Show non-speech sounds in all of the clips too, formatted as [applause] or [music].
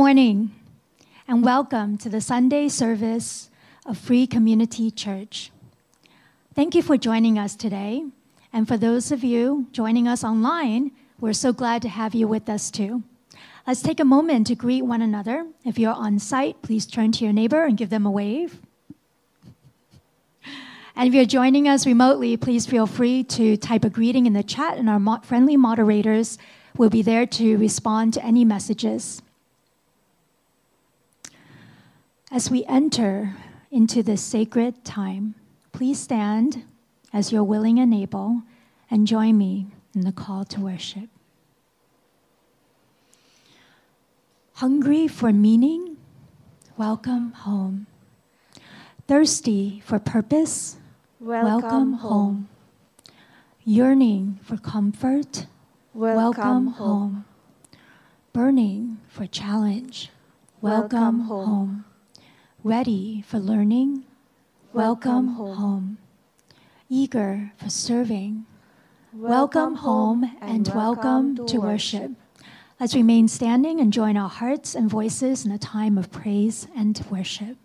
Good morning, and welcome to the Sunday service of Free Community Church. Thank you for joining us today. And for those of you joining us online, we're so glad to have you with us too. Let's take a moment to greet one another. If you're on site, please turn to your neighbor and give them a wave. And if you're joining us remotely, please feel free to type a greeting in the chat, and our friendly moderators will be there to respond to any messages. As we enter into this sacred time, please stand as you're willing and able and join me in the call to worship. Hungry for meaning? Welcome home. Thirsty for purpose? Welcome, home. Yearning for comfort? Welcome, home. Burning for challenge? Welcome home. Ready for learning? Welcome home. Eager for serving? Welcome home and welcome to worship. Let's remain standing and join our hearts and voices in a time of praise and worship.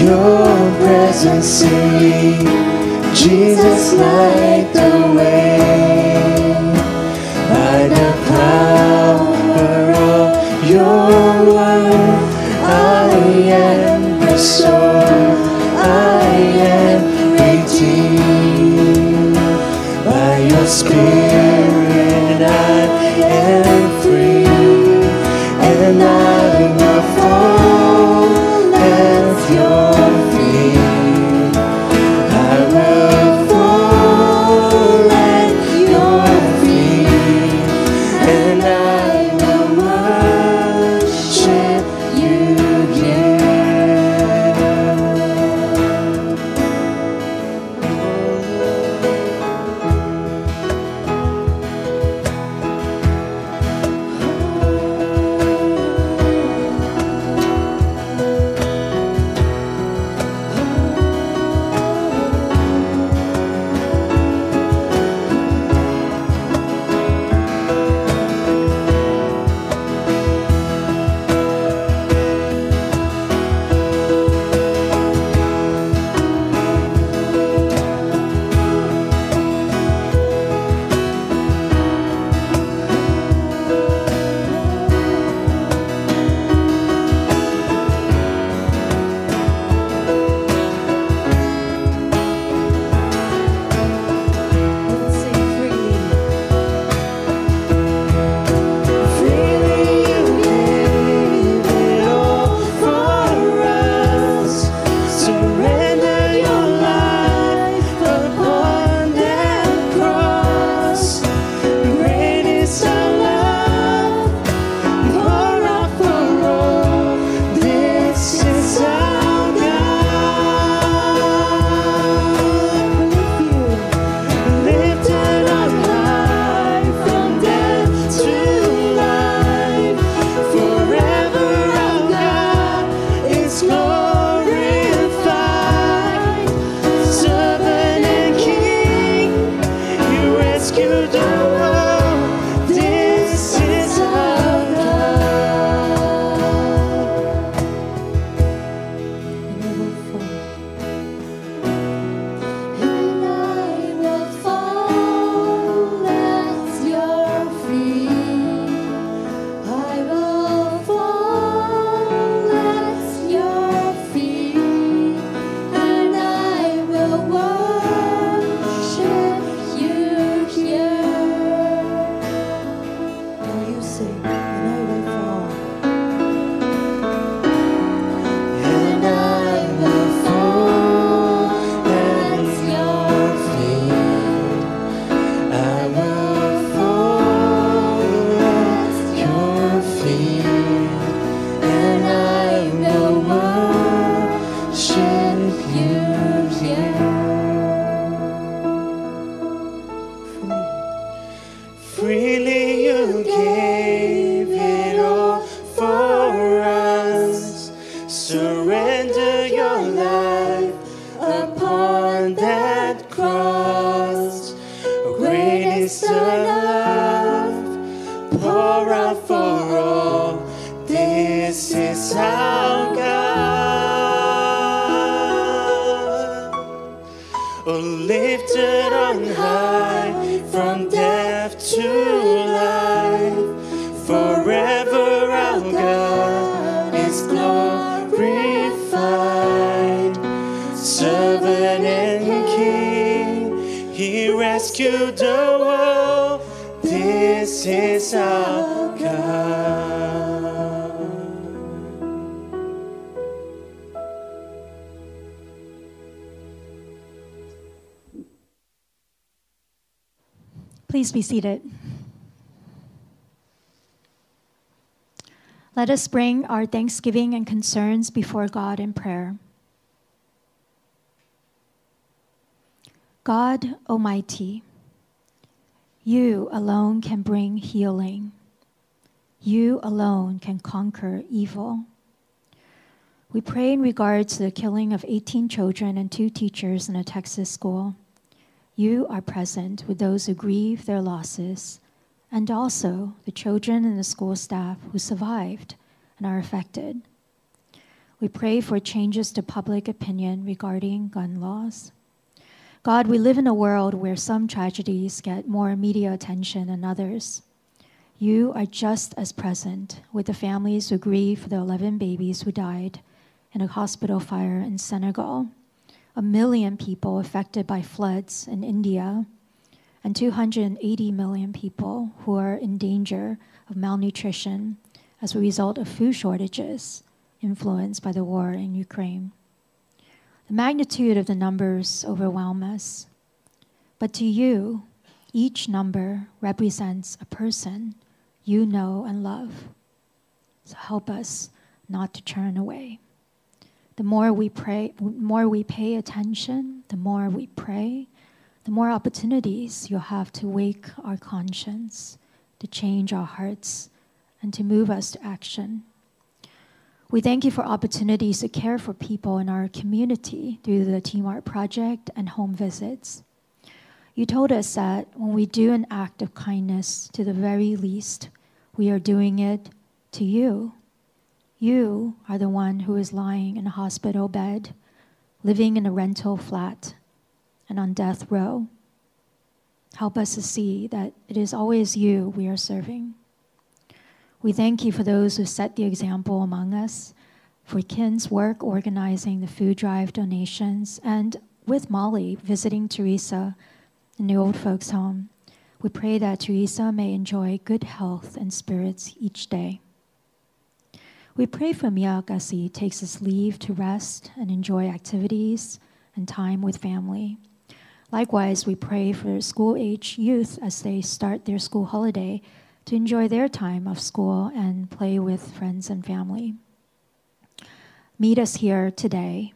Your presence in Jesus, light the way. Please be seated. Let us bring our thanksgiving and concerns before God in prayer. God Almighty, you alone can bring healing. You alone can conquer evil. We pray in regards to the killing of 18 children and two teachers in a Texas school. You are present with those who grieve their losses and also the children and the school staff who survived and are affected. We pray for changes to public opinion regarding gun laws. God, we live in a world where some tragedies get more media attention than others. You are just as present with the families who grieve for the 11 babies who died in a hospital fire in Senegal, a million people affected by floods in India, and 280 million people who are in danger of malnutrition as a result of food shortages influenced by the war in Ukraine. The magnitude of the numbers overwhelm us, but to you, each number represents a person you know and love. So help us not to turn away. The more we pray, the more we pay attention, the more we pray, the more opportunities you'll have to wake our conscience, to change our hearts, and to move us to action. We thank you for opportunities to care for people in our community through the Team Art Project and home visits. You told us that when we do an act of kindness to the very least, we are doing it to you. You are the one who is lying in a hospital bed, living in a rental flat, and on death row. Help us to see that it is always you we are serving. We thank you for those who set the example among us, for Kin's work organizing the food drive donations, and with Molly visiting Teresa in the old folks' home. We pray that Teresa may enjoy good health and spirits each day. We pray for Miak as he takes his leave to rest and enjoy activities and time with family. Likewise, we pray for school age youth as they start their school holiday to enjoy their time of school and play with friends and family. Meet us here today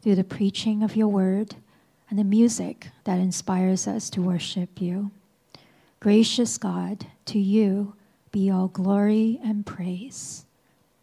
through the preaching of your word and the music that inspires us to worship you. Gracious God, to you be all glory and praise.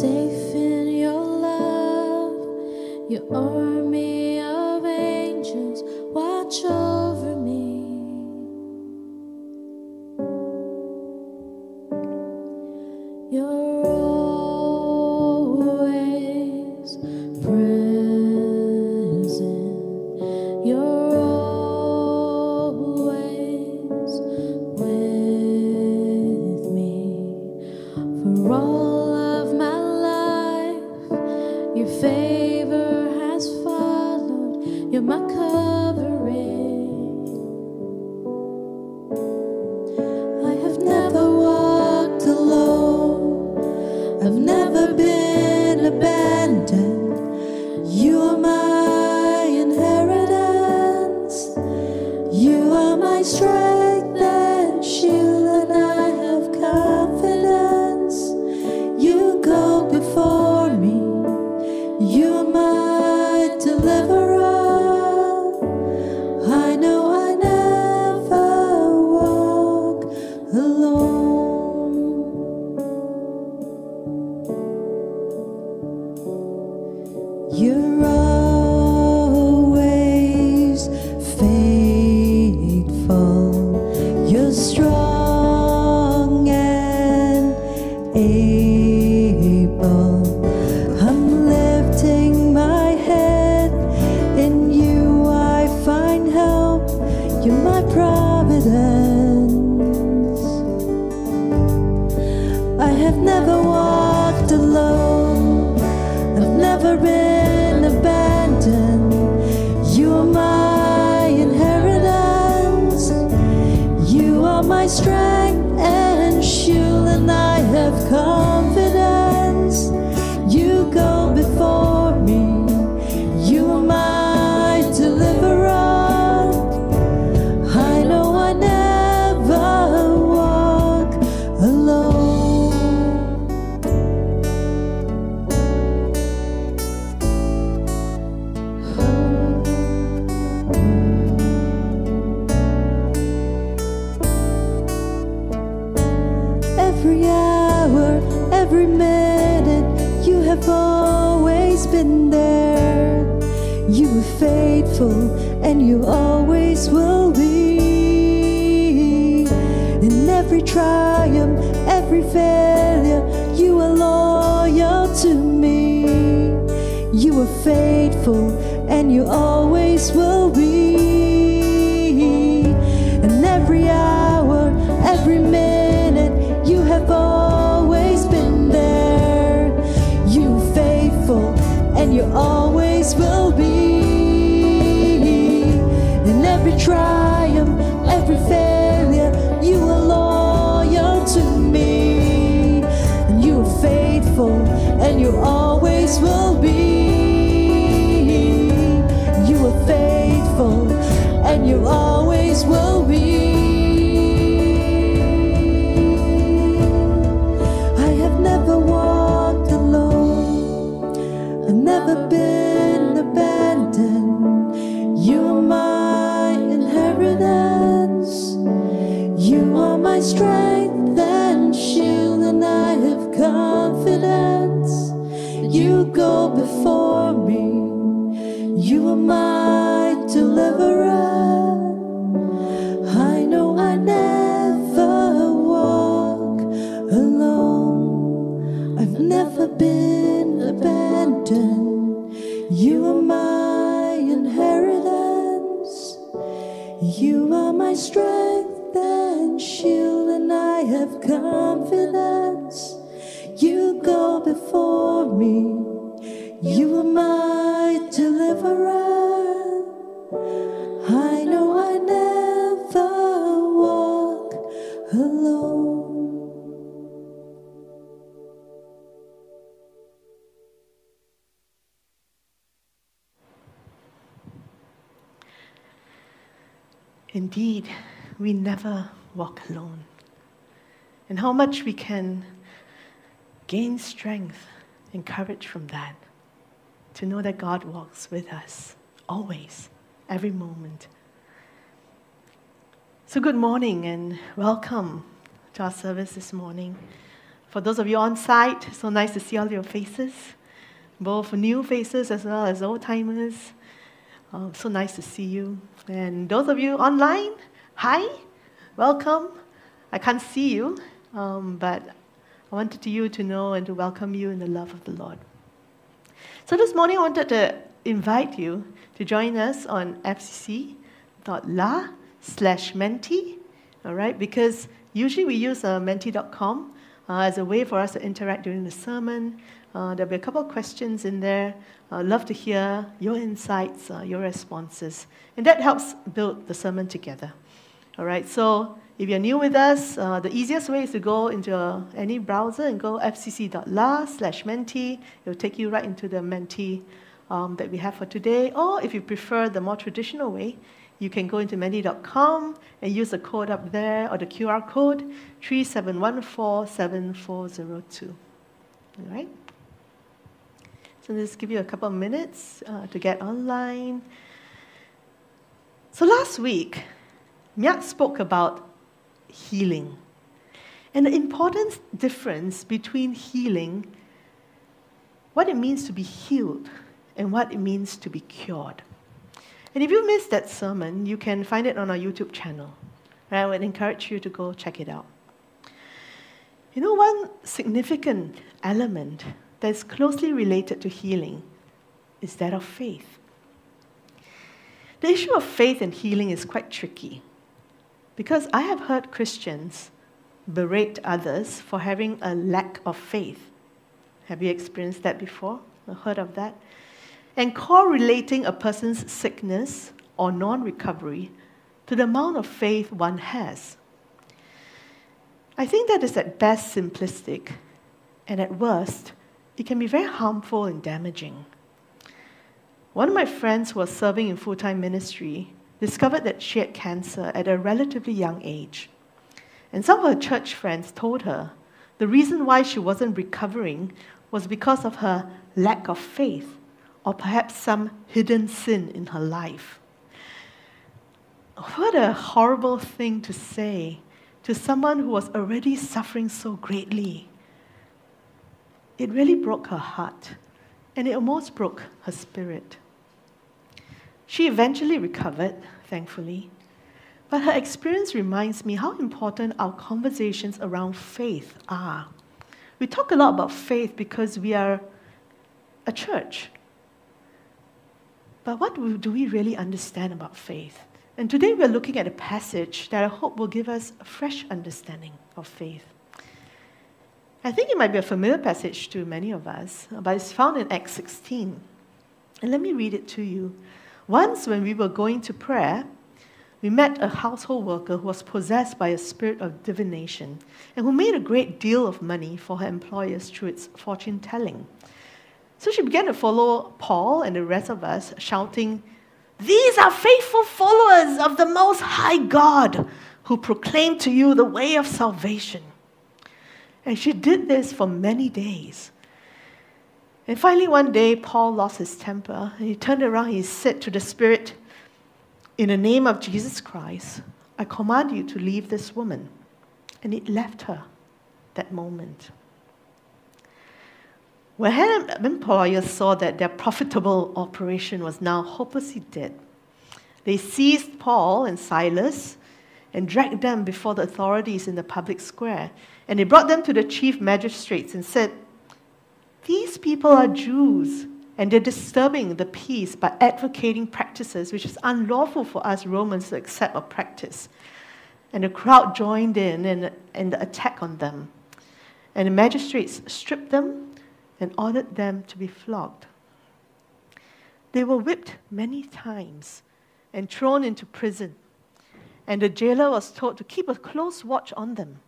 Safe in your love. Your army of angels watch over will be. In every triumph, every failure, you are loyal to me. You are faithful, and you always will be. And every hour, every minute, triumph, every failure, you are loyal to me. And you are faithful, and you always will be. You are faithful, and you always will strength and shield, and I have confidence. You go before Indeed, we never walk alone. And how much we can gain strength and courage from that to know that God walks with us always, every moment. So, good morning and welcome to our service this morning. For those of you on site, so nice to see all your faces, both new faces as well as old timers. Um, so nice to see you. And those of you online, hi, welcome. I can't see you, um, but I wanted you to know and to welcome you in the love of the Lord. So this morning, I wanted to invite you to join us on fcc.la slash menti, all right? Because usually we use uh, menti.com uh, as a way for us to interact during the sermon. Uh, there'll be a couple of questions in there. Uh, love to hear your insights, uh, your responses, and that helps build the sermon together. All right, so if you're new with us, uh, the easiest way is to go into uh, any browser and go fcc.la slash menti. It'll take you right into the menti um, that we have for today. Or if you prefer the more traditional way, you can go into menti.com and use the code up there or the QR code 37147402. All right? So just give you a couple of minutes uh, to get online. So last week, Myak spoke about healing and the important difference between healing, what it means to be healed, and what it means to be cured. And if you missed that sermon, you can find it on our YouTube channel. I would encourage you to go check it out. You know, one significant element that is closely related to healing is that of faith. The issue of faith and healing is quite tricky because I have heard Christians berate others for having a lack of faith. Have you experienced that before? Heard of that? And correlating a person's sickness or non recovery to the amount of faith one has. I think that is at best simplistic, and at worst, it can be very harmful and damaging. One of my friends who was serving in full time ministry discovered that she had cancer at a relatively young age. And some of her church friends told her the reason why she wasn't recovering was because of her lack of faith or perhaps some hidden sin in her life. What a horrible thing to say to someone who was already suffering so greatly. It really broke her heart, and it almost broke her spirit. She eventually recovered, thankfully, but her experience reminds me how important our conversations around faith are. We talk a lot about faith because we are a church. But what do we really understand about faith? And today we're looking at a passage that I hope will give us a fresh understanding of faith. I think it might be a familiar passage to many of us, but it's found in Acts 16. And let me read it to you. Once, when we were going to prayer, we met a household worker who was possessed by a spirit of divination and who made a great deal of money for her employers through its fortune telling. So she began to follow Paul and the rest of us, shouting, these are faithful followers of the Most High God who proclaim to you the way of salvation. And she did this for many days. And finally, one day, Paul lost his temper and he turned around and he said to the Spirit, In the name of Jesus Christ, I command you to leave this woman. And it left her that moment. When her employers saw that their profitable operation was now hopelessly dead, they seized Paul and Silas and dragged them before the authorities in the public square. And they brought them to the chief magistrates and said, These people are Jews, and they're disturbing the peace by advocating practices which is unlawful for us Romans to accept or practice. And the crowd joined in in, in the attack on them. And the magistrates stripped them and ordered them to be flogged. They were whipped many times and thrown into prison, and the jailer was told to keep a close watch on them.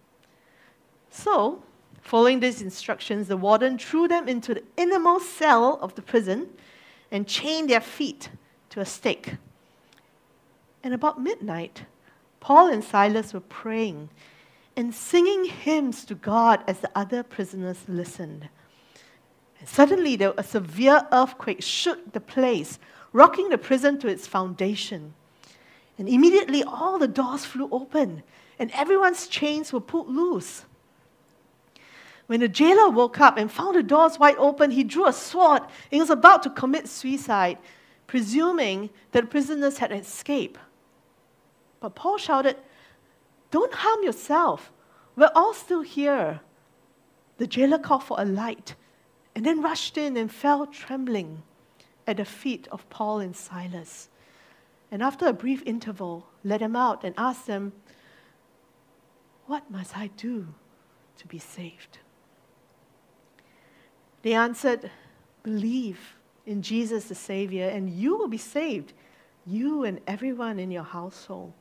So, following these instructions, the warden threw them into the innermost cell of the prison and chained their feet to a stake. And about midnight, Paul and Silas were praying and singing hymns to God as the other prisoners listened. Suddenly, there, a severe earthquake shook the place, rocking the prison to its foundation. And immediately, all the doors flew open, and everyone's chains were pulled loose. When the jailer woke up and found the doors wide open, he drew a sword and was about to commit suicide, presuming that the prisoners had escaped. But Paul shouted, Don't harm yourself. We're all still here. The jailer called for a light and then rushed in and fell trembling at the feet of Paul and Silas. And after a brief interval, let them out and asked them, What must I do to be saved? They answered, Believe in Jesus the Savior, and you will be saved, you and everyone in your household.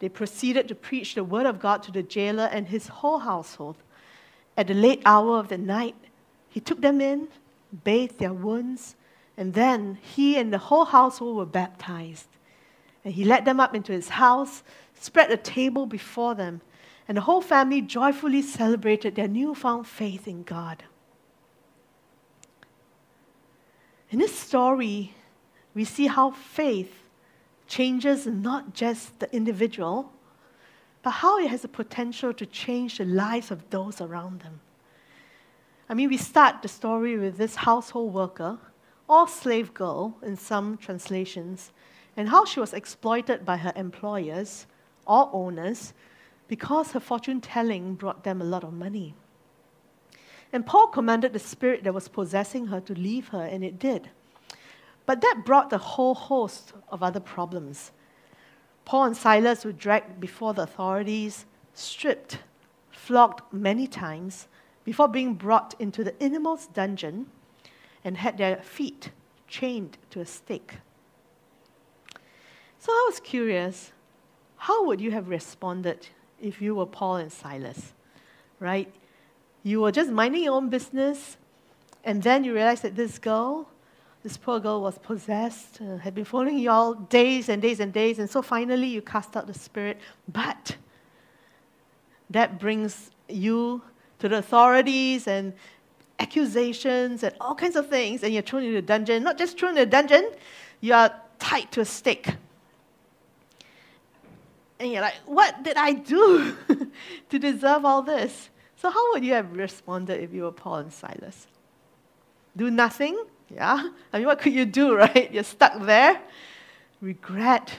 They proceeded to preach the word of God to the jailer and his whole household. At the late hour of the night, he took them in, bathed their wounds, and then he and the whole household were baptized. And he led them up into his house, spread a table before them, and the whole family joyfully celebrated their newfound faith in God. In this story, we see how faith changes not just the individual, but how it has the potential to change the lives of those around them. I mean, we start the story with this household worker or slave girl in some translations, and how she was exploited by her employers or owners because her fortune telling brought them a lot of money. And Paul commanded the spirit that was possessing her to leave her, and it did. But that brought a whole host of other problems. Paul and Silas were dragged before the authorities, stripped, flogged many times, before being brought into the innermost dungeon and had their feet chained to a stake. So I was curious how would you have responded if you were Paul and Silas? Right? You were just minding your own business, and then you realized that this girl, this poor girl, was possessed, uh, had been following you all days and days and days, and so finally you cast out the spirit. But that brings you to the authorities and accusations and all kinds of things, and you're thrown into a dungeon. Not just thrown into a dungeon, you are tied to a stake. And you're like, what did I do [laughs] to deserve all this? So, how would you have responded if you were Paul and Silas? Do nothing? Yeah? I mean, what could you do, [laughs] right? You're stuck there. Regret.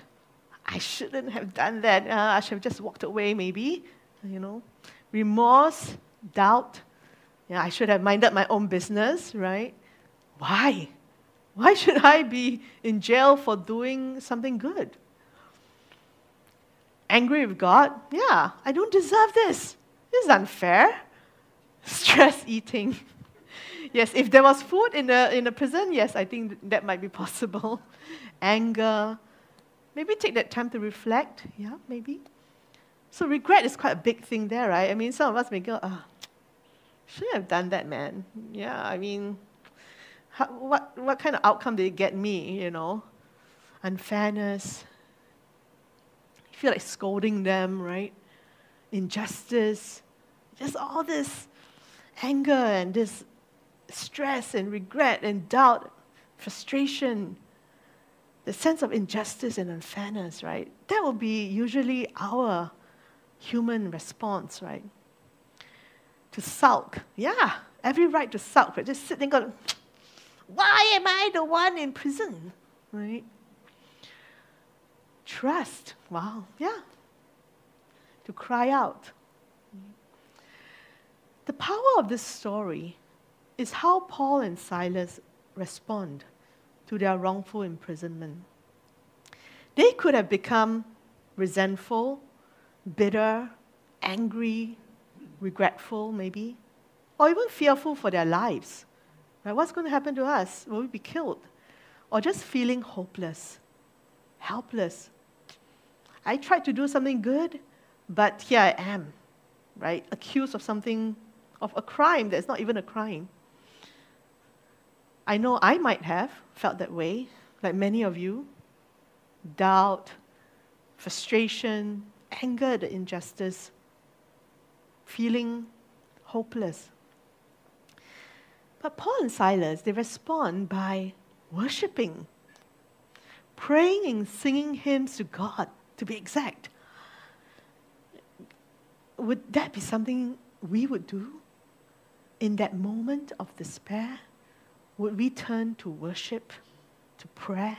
I shouldn't have done that. Uh, I should have just walked away, maybe. You know? Remorse, doubt. Yeah, I should have minded my own business, right? Why? Why should I be in jail for doing something good? Angry with God? Yeah, I don't deserve this. This is unfair. Stress [laughs] eating. yes, if there was food in a, in a prison, yes, I think that might be possible. [laughs] Anger. Maybe take that time to reflect. Yeah, maybe. So regret is quite a big thing there, right? I mean, some of us may go, ah, [sniffs] oh, should have done that, man. Yeah, I mean, how, what, what kind of outcome did it get me, you know? Unfairness. You feel like scolding them, right? Injustice, just all this anger and this stress and regret and doubt, frustration, the sense of injustice and unfairness, right? That will be usually our human response, right? To sulk. Yeah, every right to sulk, but just sitting there going, why am I the one in prison? Right? Trust. Wow, yeah, to cry out. The power of this story is how Paul and Silas respond to their wrongful imprisonment. They could have become resentful, bitter, angry, regretful, maybe, or even fearful for their lives. Right? What's going to happen to us? Will we be killed? Or just feeling hopeless, helpless. I tried to do something good, but here I am, right? Accused of something, of a crime that's not even a crime. I know I might have felt that way, like many of you. Doubt, frustration, anger at the injustice, feeling hopeless. But Paul and Silas, they respond by worshiping, praying and singing hymns to God, to be exact would that be something we would do in that moment of despair? Would we turn to worship, to prayer?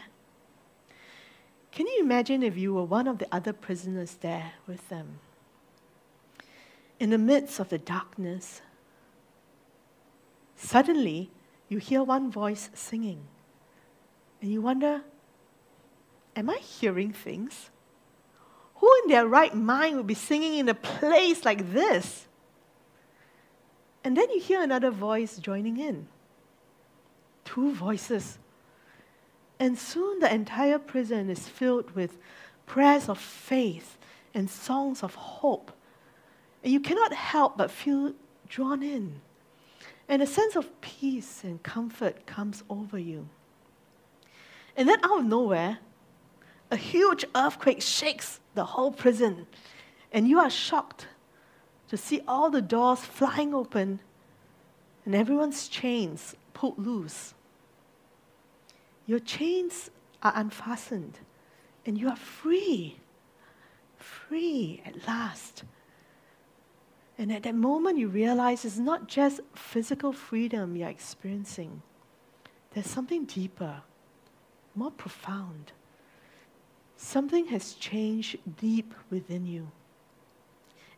Can you imagine if you were one of the other prisoners there with them? In the midst of the darkness, suddenly you hear one voice singing, and you wonder, Am I hearing things? Who in their right mind would be singing in a place like this? And then you hear another voice joining in. Two voices. And soon the entire prison is filled with prayers of faith and songs of hope. And you cannot help but feel drawn in. And a sense of peace and comfort comes over you. And then out of nowhere, a huge earthquake shakes the whole prison, and you are shocked to see all the doors flying open and everyone's chains pulled loose. Your chains are unfastened, and you are free. Free at last. And at that moment, you realize it's not just physical freedom you're experiencing, there's something deeper, more profound. Something has changed deep within you.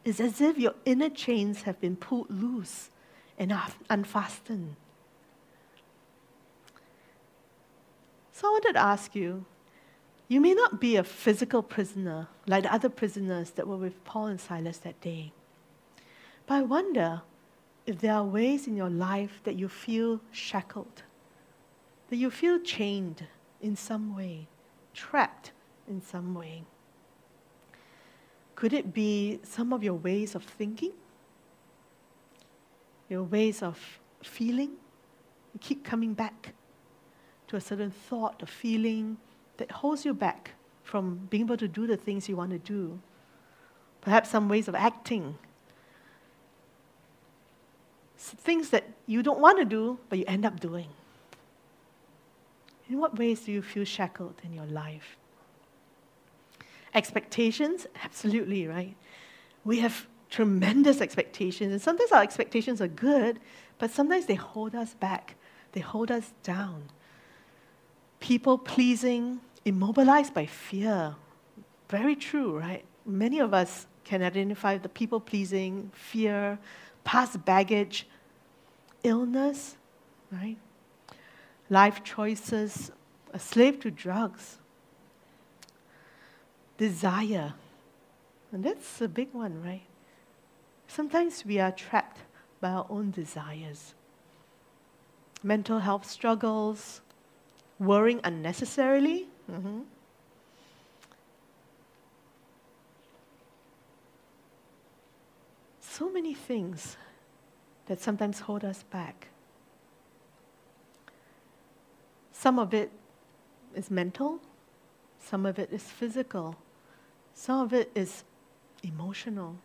It's as if your inner chains have been pulled loose and unfastened. So I wanted to ask you you may not be a physical prisoner like the other prisoners that were with Paul and Silas that day. But I wonder if there are ways in your life that you feel shackled, that you feel chained in some way, trapped in some way. Could it be some of your ways of thinking? Your ways of feeling? You keep coming back to a certain thought or feeling that holds you back from being able to do the things you want to do. Perhaps some ways of acting. Things that you don't want to do, but you end up doing. In what ways do you feel shackled in your life? Expectations? Absolutely, right? We have tremendous expectations, and sometimes our expectations are good, but sometimes they hold us back, they hold us down. People pleasing, immobilized by fear. Very true, right? Many of us can identify the people pleasing, fear, past baggage, illness, right? Life choices, a slave to drugs, desire. And that's a big one, right? Sometimes we are trapped by our own desires. Mental health struggles, worrying unnecessarily. Mm-hmm. So many things that sometimes hold us back. Some of it is mental, some of it is physical, some of it is emotional.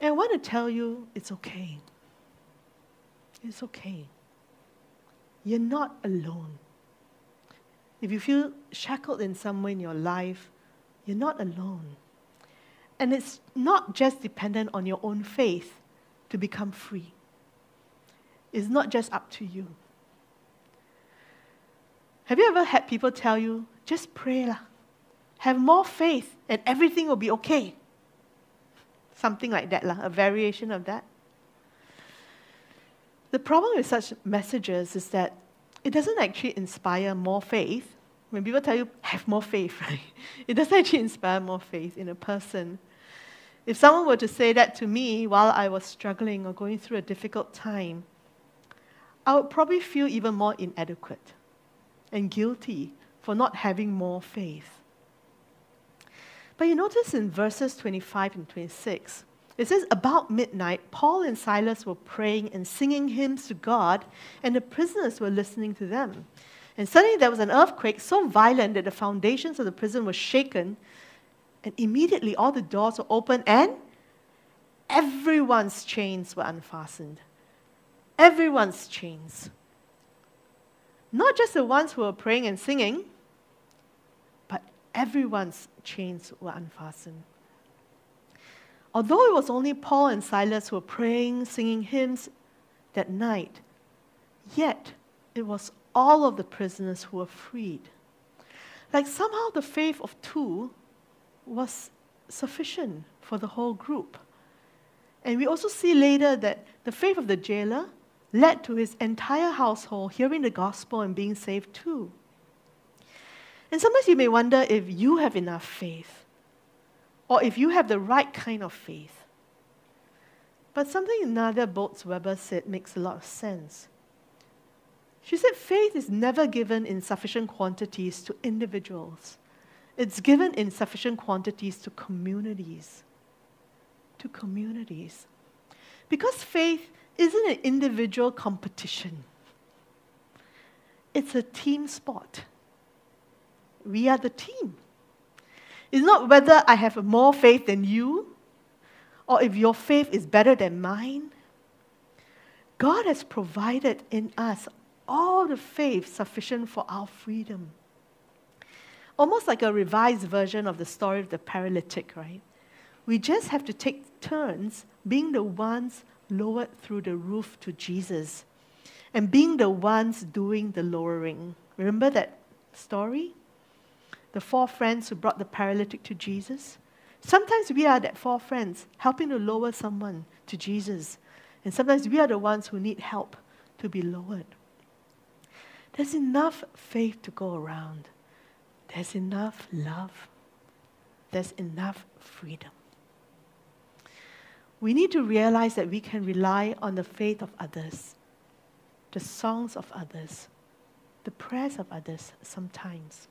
And I want to tell you it's okay. It's okay. You're not alone. If you feel shackled in some way in your life, you're not alone. And it's not just dependent on your own faith to become free. It's not just up to you. Have you ever had people tell you, just pray lah. Have more faith and everything will be okay. Something like that, lah, a variation of that. The problem with such messages is that it doesn't actually inspire more faith. When people tell you, have more faith, [laughs] right? It doesn't actually inspire more faith in a person. If someone were to say that to me while I was struggling or going through a difficult time, I would probably feel even more inadequate and guilty for not having more faith. But you notice in verses 25 and 26, it says, About midnight, Paul and Silas were praying and singing hymns to God, and the prisoners were listening to them. And suddenly there was an earthquake so violent that the foundations of the prison were shaken, and immediately all the doors were opened, and everyone's chains were unfastened. Everyone's chains. Not just the ones who were praying and singing, everyone's chains were unfastened. Although it was only Paul and Silas who were praying, singing hymns that night, yet it was all of the prisoners who were freed. Like somehow the faith of two was sufficient for the whole group. And we also see later that the faith of the jailer led to his entire household hearing the gospel and being saved too. And sometimes you may wonder if you have enough faith or if you have the right kind of faith. But something Nadia Bolz-Weber said makes a lot of sense. She said faith is never given in sufficient quantities to individuals. It's given in sufficient quantities to communities. To communities. Because faith isn't an individual competition, it's a team sport. We are the team. It's not whether I have more faith than you or if your faith is better than mine. God has provided in us all the faith sufficient for our freedom. Almost like a revised version of the story of the paralytic, right? We just have to take turns being the ones lowered through the roof to Jesus. and being the ones doing the lowering. Remember that story? The four friends who brought the paralytic to Jesus? Sometimes we are that four friends helping to lower someone to Jesus. And sometimes we are the ones who need help to be lowered. There's enough faith to go around. There's enough love. There's enough freedom. We need to realize that we can rely on the faith of others, the songs of others, the prayers of others sometimes.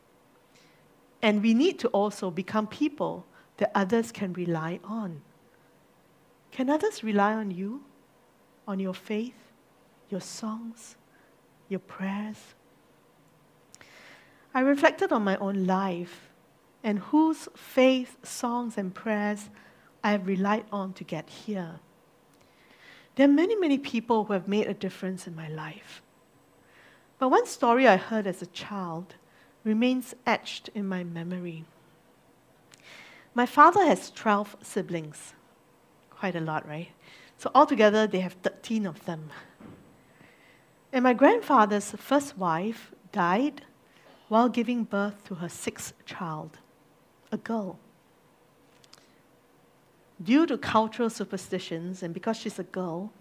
And we need to also become people that others can rely on. Can others rely on you, on your faith, your songs, your prayers? I reflected on my own life and whose faith, songs, and prayers I have relied on to get here. There are many, many people who have made a difference in my life. But one story I heard as a child remains etched in my memory. My father has 12 siblings. Quite a lot, right? So altogether, they have 13 of them. And my grandfather's first wife died while giving birth to her sixth child, a girl. Due to cultural superstitions and because she's a girl,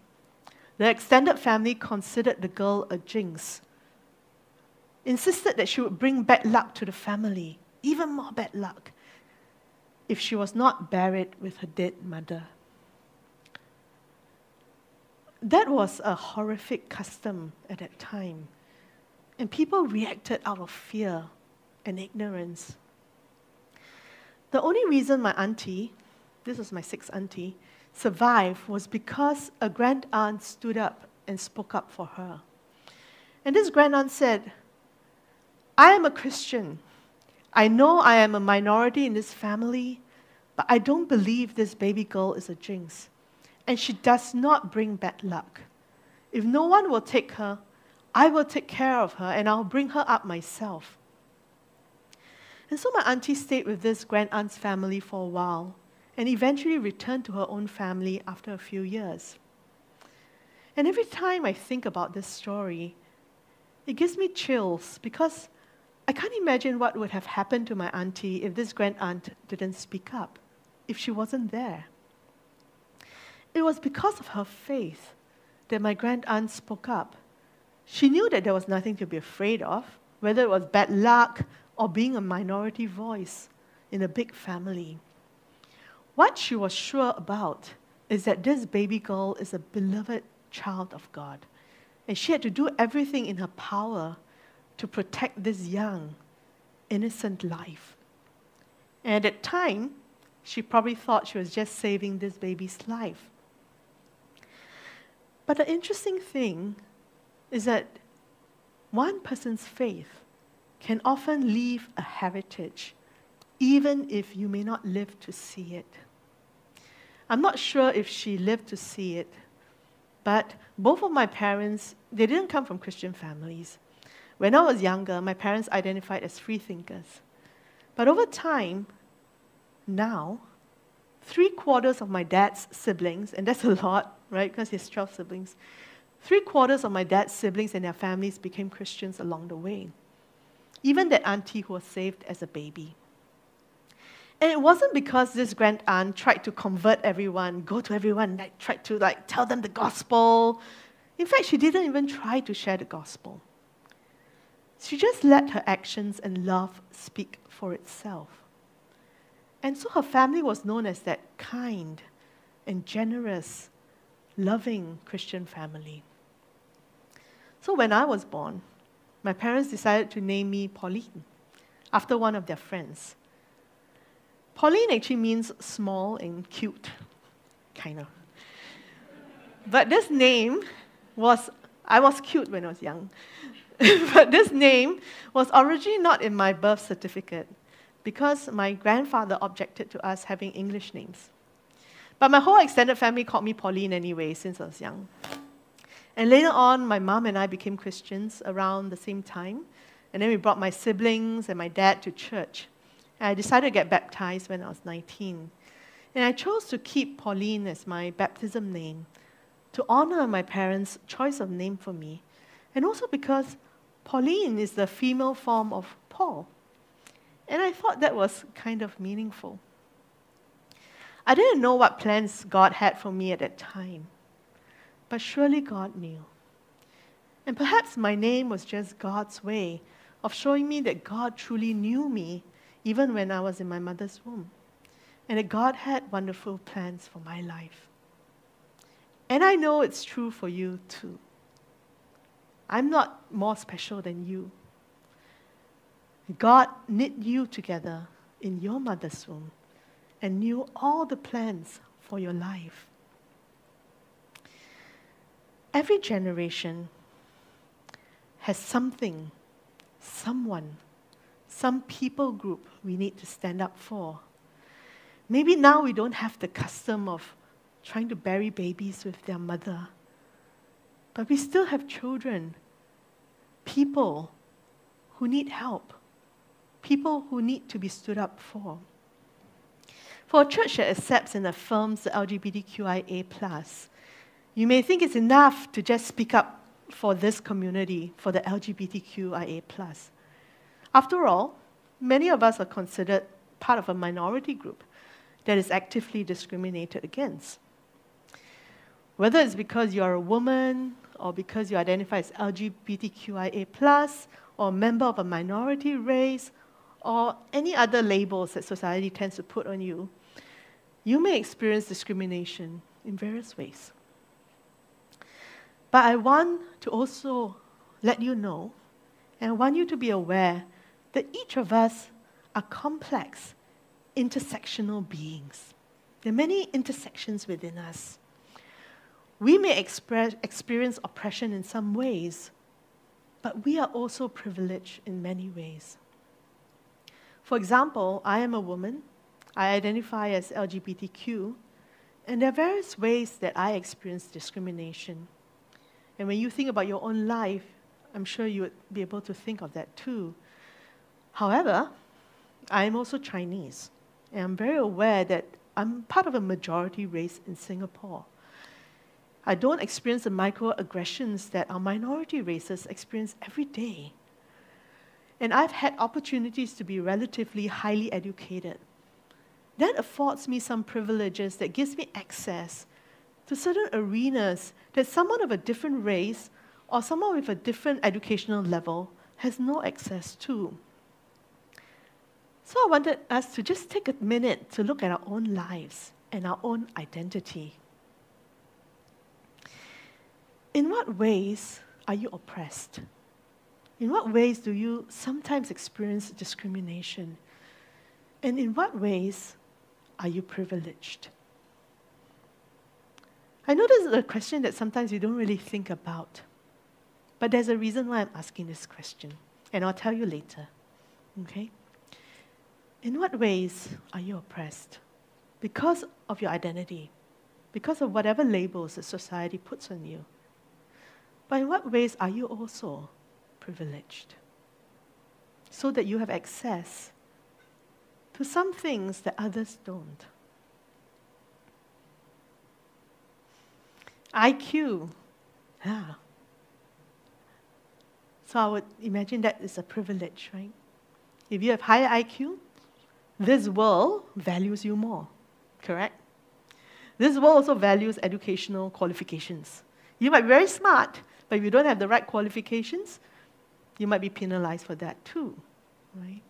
the extended family considered the girl a jinx, insisted that she would bring bad luck to the family, even more bad luck, if she was not buried with her dead mother. That was a horrific custom at that time, and people reacted out of fear and ignorance. The only reason my auntie, this was my sixth auntie, survived was because a grand aunt stood up and spoke up for her. And this grand aunt said, I am a Christian. I know I am a minority in this family, but I don't believe this baby girl is a jinx. And she does not bring bad luck. If no one will take her, I will take care of her and I'll bring her up myself. And so my auntie stayed with this grand aunt's family for a while and eventually returned to her own family after a few years. And every time I think about this story, it gives me chills because I can't imagine what would have happened to my auntie if this grand aunt didn't speak up, if she wasn't there. It was because of her faith that my grand aunt spoke up. She knew that there was nothing to be afraid of, whether it was bad luck or being a minority voice in a big family. What she was sure about is that this baby girl is a beloved child of God. And she had to do everything in her power to protect this young, innocent life. And at time, she probably thought she was just saving this baby's life. But the interesting thing is that one person's faith can often leave a heritage, even if you may not live to see it. I'm not sure if she lived to see it, but both of my parents, they didn't come from Christian families. When I was younger, my parents identified as free thinkers. But over time, now, three quarters of my dad's siblings, and that's a lot, right? Because he has 12 siblings. Three quarters of my dad's siblings and their families became Christians along the way. Even that auntie who was saved as a baby. And it wasn't because this grand aunt tried to convert everyone, go to everyone, like, tried to like tell them the gospel. In fact, she didn't even try to share the gospel. She just let her actions and love speak for itself. And so her family was known as that kind and generous, loving Christian family. So when I was born, my parents decided to name me Pauline after one of their friends. Pauline actually means small and cute, kind of. But this name was, I was cute when I was young. [laughs] but this name was originally not in my birth certificate because my grandfather objected to us having English names. But my whole extended family called me Pauline anyway since I was young. And later on, my mom and I became Christians around the same time. And then we brought my siblings and my dad to church. And I decided to get baptized when I was 19. And I chose to keep Pauline as my baptism name to honor my parents' choice of name for me And also because Pauline is the female form of Paul. And I thought that was kind of meaningful. I didn't know what plans God had for me at that time, but surely God knew. And perhaps my name was just God's way of showing me that God truly knew me even when I was in my mother's womb, and that God had wonderful plans for my life. And I know it's true for you too. I'm not more special than you. God knit you together in your mother's womb and knew all the plans for your life. Every generation has something, someone, some people group we need to stand up for. Maybe now we don't have the custom of trying to bury babies with their mother, but we still have children, people who need help, people who need to be stood up for. For a church that accepts and affirms the LGBTQIA, you may think it's enough to just speak up for this community, for the LGBTQIA. After all, many of us are considered part of a minority group that is actively discriminated against. Whether it's because you're a woman, or because you identify as LGBTQIA, or a member of a minority race, or any other labels that society tends to put on you, you may experience discrimination in various ways. But I want to also let you know, and want you to be aware that each of us are complex, intersectional beings. There are many intersections within us. We may express, experience oppression in some ways, but we are also privileged in many ways. For example, I am a woman, I identify as LGBTQ, and there are various ways that I experience discrimination. And when you think about your own life, I'm sure you would be able to think of that too. However, I am also Chinese, and I'm very aware that I'm part of a majority race in Singapore. I don't experience the microaggressions that our minority races experience every day. And I've had opportunities to be relatively highly educated. That affords me some privileges that gives me access to certain arenas that someone of a different race or someone with a different educational level has no access to. So I wanted us to just take a minute to look at our own lives and our own identity. In what ways are you oppressed? In what ways do you sometimes experience discrimination? And in what ways are you privileged? I know this is a question that sometimes you don't really think about, but there's a reason why I'm asking this question, and I'll tell you later. Okay? In what ways are you oppressed? Because of your identity, because of whatever labels that society puts on you. But in what ways are you also privileged? So that you have access to some things that others don't. IQ. Yeah. So I would imagine that is a privilege, right? If you have higher IQ, this world values you more, correct? This world also values educational qualifications. You might be very smart, but if you don't have the right qualifications, you might be penalized for that too, right?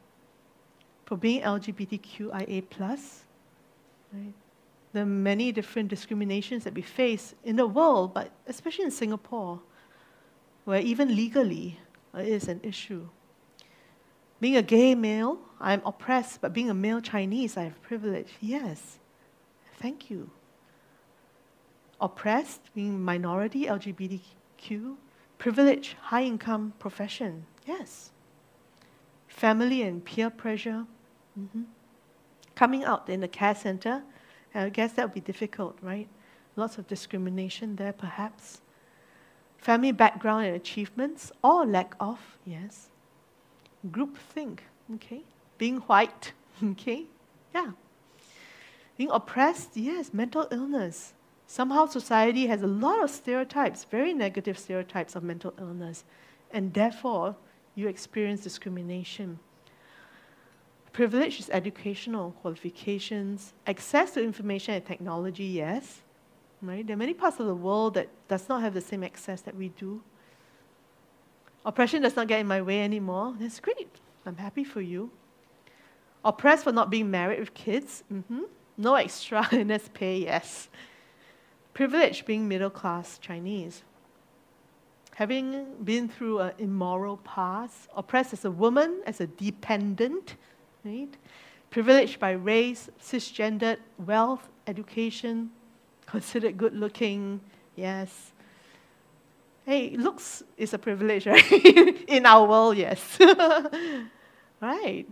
For being LGBTQIA, right? the many different discriminations that we face in the world, but especially in Singapore, where even legally uh, it is an issue. Being a gay male, I'm oppressed, but being a male Chinese, I have privilege. Yes. Thank you. Oppressed, being minority, LGBTQ, privilege, high income profession. Yes. Family and peer pressure. Mm-hmm. Coming out in the care center, I guess that would be difficult, right? Lots of discrimination there, perhaps. Family background and achievements, or lack of, yes. Group think, okay. Being white, [laughs] okay. Yeah. Being oppressed, yes. Mental illness, Somehow society has a lot of stereotypes, very negative stereotypes of mental illness, and therefore you experience discrimination. Privilege is educational qualifications, access to information and technology, yes. Right? There are many parts of the world that does not have the same access that we do. Oppression does not get in my way anymore. That's great. I'm happy for you. Oppressed for not being married with kids. Mm-hmm. No extra [laughs] NS pay, yes. Privilege being middle class Chinese. Having been through an immoral past, oppressed as a woman, as a dependent, right? Privileged by race, cisgendered, wealth, education, [laughs] considered good looking, yes. Hey, looks is a privilege, [laughs] right? In our world, yes. [laughs] right.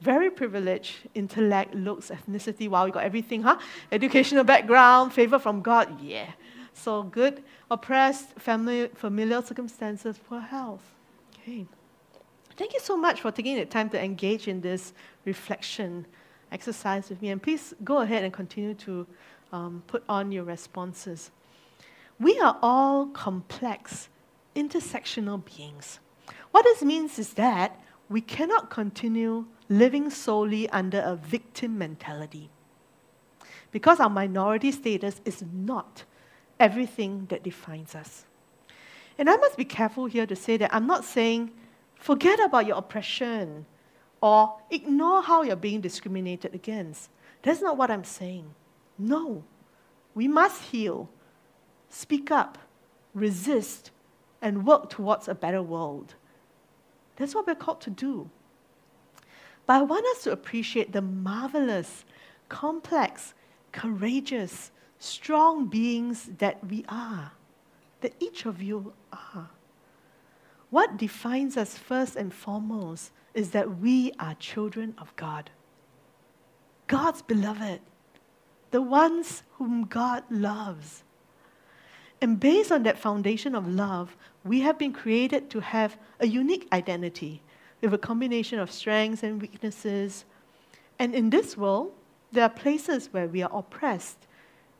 Very privileged, intellect, looks, ethnicity. Wow, we got everything, huh? Educational background, favor from God, yeah. So good. Oppressed, family, familiar circumstances, poor health. Okay. Thank you so much for taking the time to engage in this reflection exercise with me. And please go ahead and continue to um, put on your responses. We are all complex, intersectional beings. What this means is that we cannot continue living solely under a victim mentality. Because our minority status is not everything that defines us. And I must be careful here to say that I'm not saying forget about your oppression or ignore how you're being discriminated against. That's not what I'm saying. No. We must heal, speak up, resist, and work towards a better world. That's what we're called to do. But I want us to appreciate the marvelous, complex, courageous, strong beings that we are, that each of you are. What defines us first and foremost is that we are children of God. God's beloved, the ones whom God loves. And based on that foundation of love, we have been created to have a unique identity with a combination of strengths and weaknesses. And in this world, there are places where we are oppressed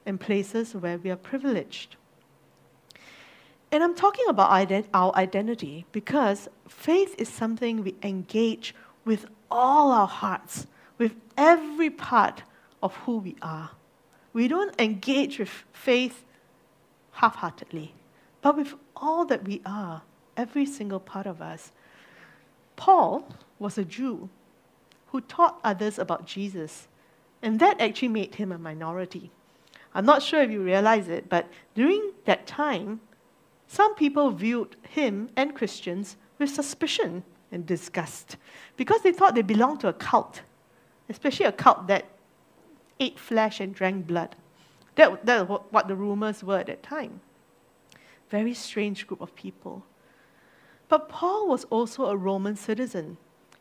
and places where we are privileged. And I'm talking about our identity because faith is something we engage with all our hearts, with every part of who we are. We don't engage with faith half heartedly, but with all that we are, every single part of us. Paul was a Jew who taught others about Jesus, and that actually made him a minority. I'm not sure if you realize it, but during that time, some people viewed him and Christians with suspicion and disgust because they thought they belonged to a cult, especially a cult that ate flesh and drank blood. That, that was what the rumors were at that time. Very strange group of people. But Paul was also a Roman citizen.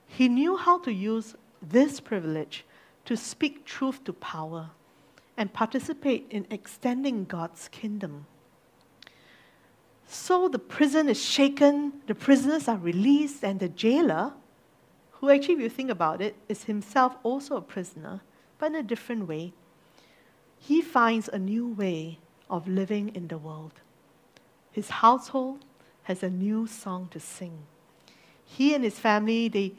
He knew how to use this privilege to speak truth to power and participate in extending God's kingdom. So the prison is shaken, the prisoners are released, and the jailer, who actually, if you think about it, is himself also a prisoner, but in a different way, he finds a new way of living in the world. His household has a new song to sing. He and his family, they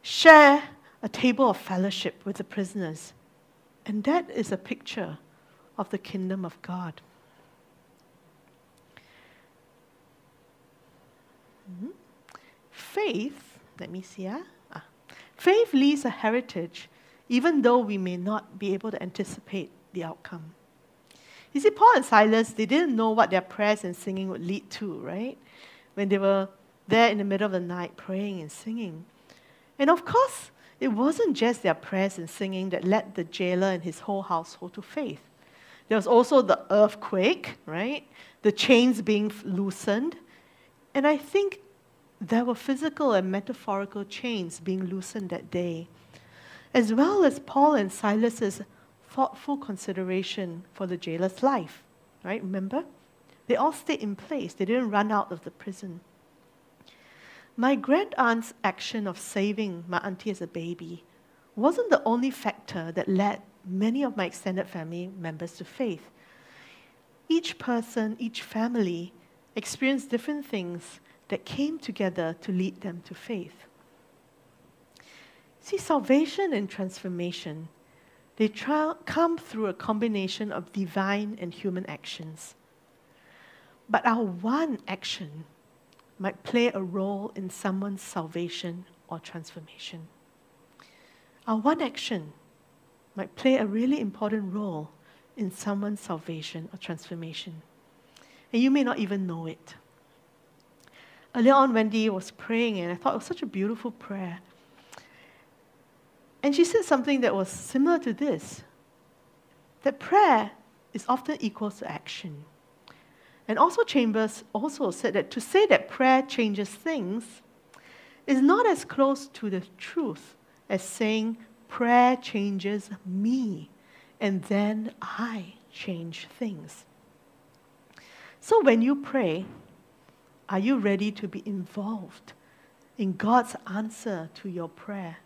share a table of fellowship with the prisoners. And that is a picture of the kingdom of God. Mm-hmm. Faith, let me see, ah. ah. Faith leaves a heritage, even though we may not be able to anticipate the outcome. You see, Paul and Silas, they didn't know what their prayers and singing would lead to, right? When they were there in the middle of the night praying and singing. And of course, it wasn't just their prayers and singing that led the jailer and his whole household to faith. There was also the earthquake, right? The chains being loosened. And I think there were physical and metaphorical chains being loosened that day, as well as Paul and Silas's thoughtful consideration for the jailer's life, right? Remember? They all stayed in place, they didn't run out of the prison. My grand aunt's action of saving my auntie as a baby wasn't the only factor that led many of my extended family members to faith. Each person, each family experienced different things that came together to lead them to faith. See, salvation and transformation, they come through a combination of divine and human actions. But our one action might play a role in someone's salvation or transformation. Our one action might play a really important role in someone's salvation or transformation. And you may not even know it. Earlier on, Wendy was praying, and I thought it was such a beautiful prayer. And she said something that was similar to this that prayer is often equal to action. And Oswald Chambers also said that to say that prayer changes things is not as close to the truth as saying prayer changes me and then I change things. So when you pray, are you ready to be involved in God's answer to your prayer?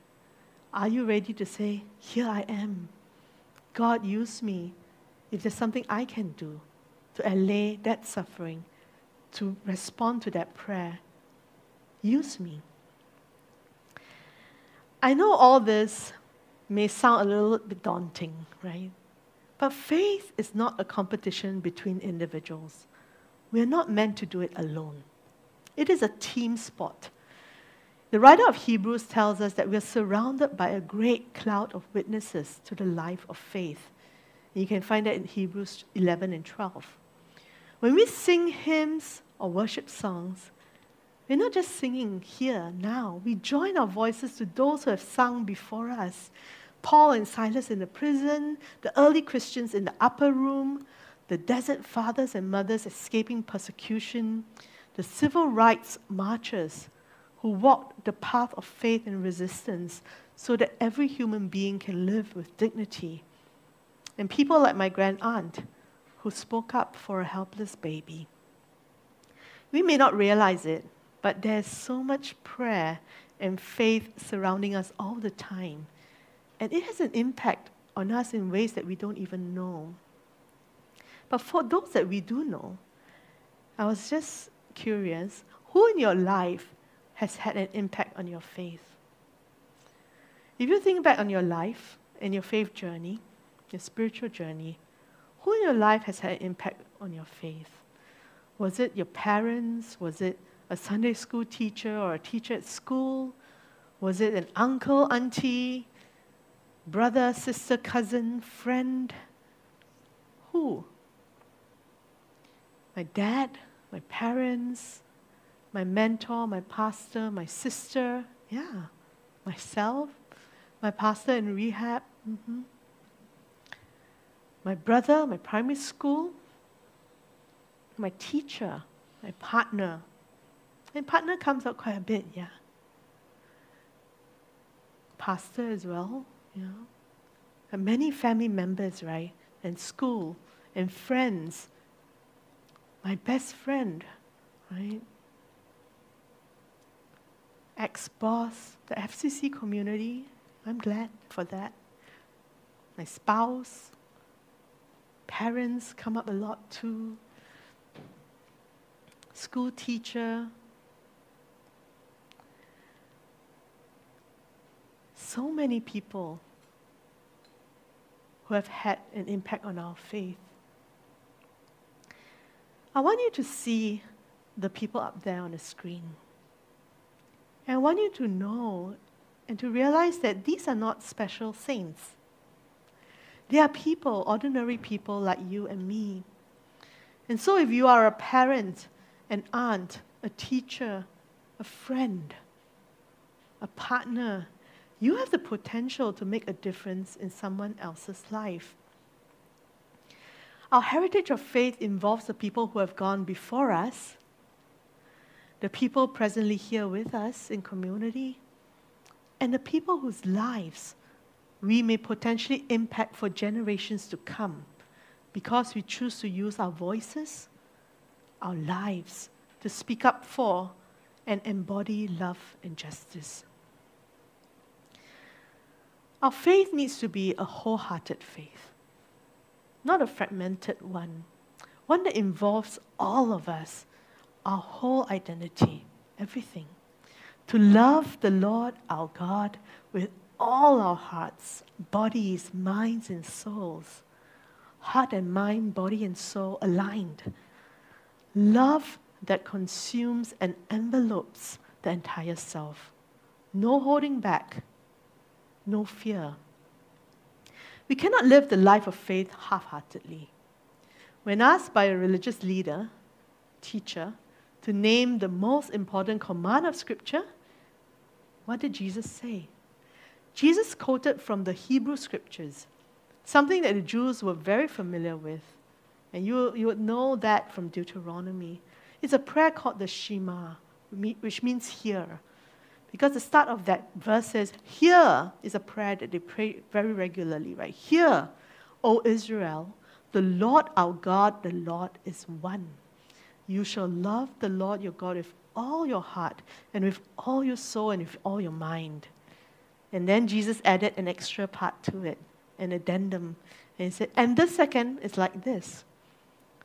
Are you ready to say, Here I am. God, use me. If there's something I can do to allay that suffering, to respond to that prayer, use me. I know all this may sound a little bit daunting, right? But faith is not a competition between individuals. We are not meant to do it alone. It is a team sport. The writer of Hebrews tells us that we are surrounded by a great cloud of witnesses to the life of faith. You can find that in Hebrews 11 and 12. When we sing hymns or worship songs, we're not just singing here now. We join our voices to those who have sung before us. Paul and Silas in the prison, the early Christians in the upper room, the desert fathers and mothers escaping persecution, the civil rights marchers who walked the path of faith and resistance so that every human being can live with dignity, and people like my grand aunt who spoke up for a helpless baby. We may not realize it, but there's so much prayer and faith surrounding us all the time. And it has an impact on us in ways that we don't even know. But for those that we do know, I was just curious who in your life has had an impact on your faith? If you think back on your life and your faith journey, your spiritual journey, who in your life has had an impact on your faith? Was it your parents? Was it a Sunday school teacher or a teacher at school? Was it an uncle, auntie, brother, sister, cousin, friend? Who? My dad, my parents, my mentor, my pastor, my sister, yeah, myself, my pastor in rehab, mm-hmm. My brother, my primary school, my teacher, my partner, and partner comes out quite a bit, yeah. Pastor as well, you know. And many family members, right? And school and friends. My best friend, right? Ex boss, the FCC community. I'm glad for that. My spouse, parents come up a lot too. School teacher, so many people who have had an impact on our faith. I want you to see the people up there on the screen. And I want you to know and to realize that these are not special saints. They are people, ordinary people like you and me. And so, if you are a parent, an aunt, a teacher, a friend, a partner, you have the potential to make a difference in someone else's life. Our heritage of faith involves the people who have gone before us, the people presently here with us in community, and the people whose lives we may potentially impact for generations to come because we choose to use our voices, our lives, to speak up for and embody love and justice. Our faith needs to be a wholehearted faith, not a fragmented one, one that involves all of us, our whole identity, everything. To love the Lord our God with all our hearts, bodies, minds, and souls. Heart and mind, body and soul aligned. Love that consumes and envelopes the entire self. No holding back, no fear. We cannot live the life of faith half heartedly. When asked by a religious leader, teacher, to name the most important command of Scripture, what did Jesus say? Jesus quoted from the Hebrew Scriptures, something that the Jews were very familiar with. And you, you would know that from Deuteronomy. It's a prayer called the Shema, which means hear. Because the start of that verse says, Here is a prayer that they pray very regularly, right? Hear, O Israel, the Lord our God, the Lord is one. You shall love the Lord your God with all your heart and with all your soul and with all your mind. And then Jesus added an extra part to it, an addendum. And he said, and the second is like this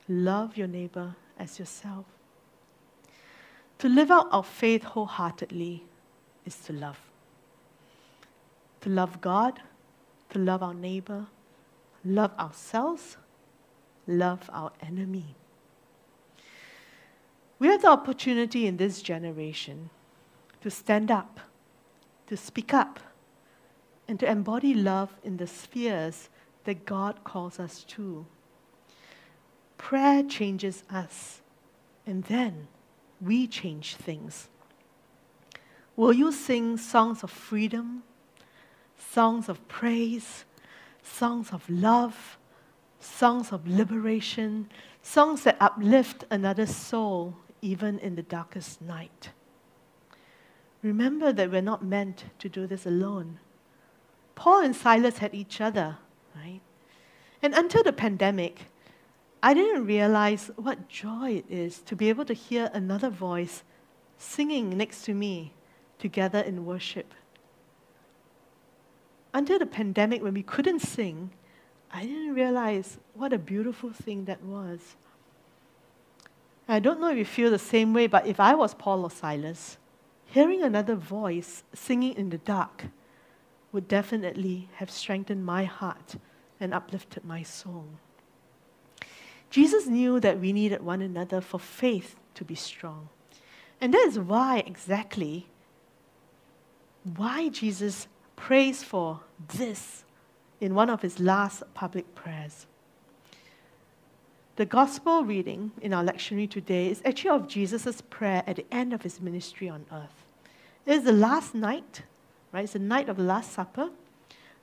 love your neighbor as yourself. To live out our faith wholeheartedly is to love. To love God, to love our neighbor, love ourselves, love our enemy. We have the opportunity in this generation to stand up, to speak up, and to embody love in the spheres that God calls us to. Prayer changes us, and then we change things. Will you sing songs of freedom, songs of praise, songs of love, songs of liberation, songs that uplift another soul even in the darkest night? Remember that we're not meant to do this alone. Paul and Silas had each other, right? And until the pandemic, I didn't realize what joy it is to be able to hear another voice singing next to me together in worship. Until the pandemic, when we couldn't sing, I didn't realize what a beautiful thing that was. I don't know if you feel the same way, but if I was Paul or Silas, hearing another voice singing in the dark would definitely have strengthened my heart and uplifted my soul. Jesus knew that we needed one another for faith to be strong. And that is why, exactly, why Jesus prays for this in one of his last public prayers. The gospel reading in our lectionary today is actually of Jesus' prayer at the end of his ministry on earth. It is the last night right? It's the night of the Last Supper.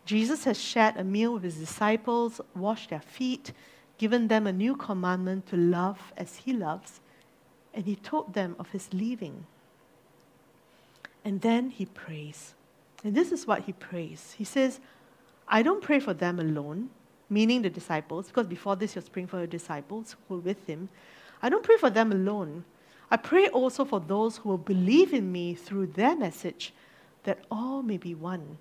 Jesus has shared a meal with his disciples, washed their feet, given them a new commandment to love as he loves, and he told them of his leaving. And then he prays. And this is what he prays. He says, I don't pray for them alone, meaning the disciples, because before this he was praying for the disciples who were with him. I don't pray for them alone. I pray also for those who will believe in me through their message that all may be one.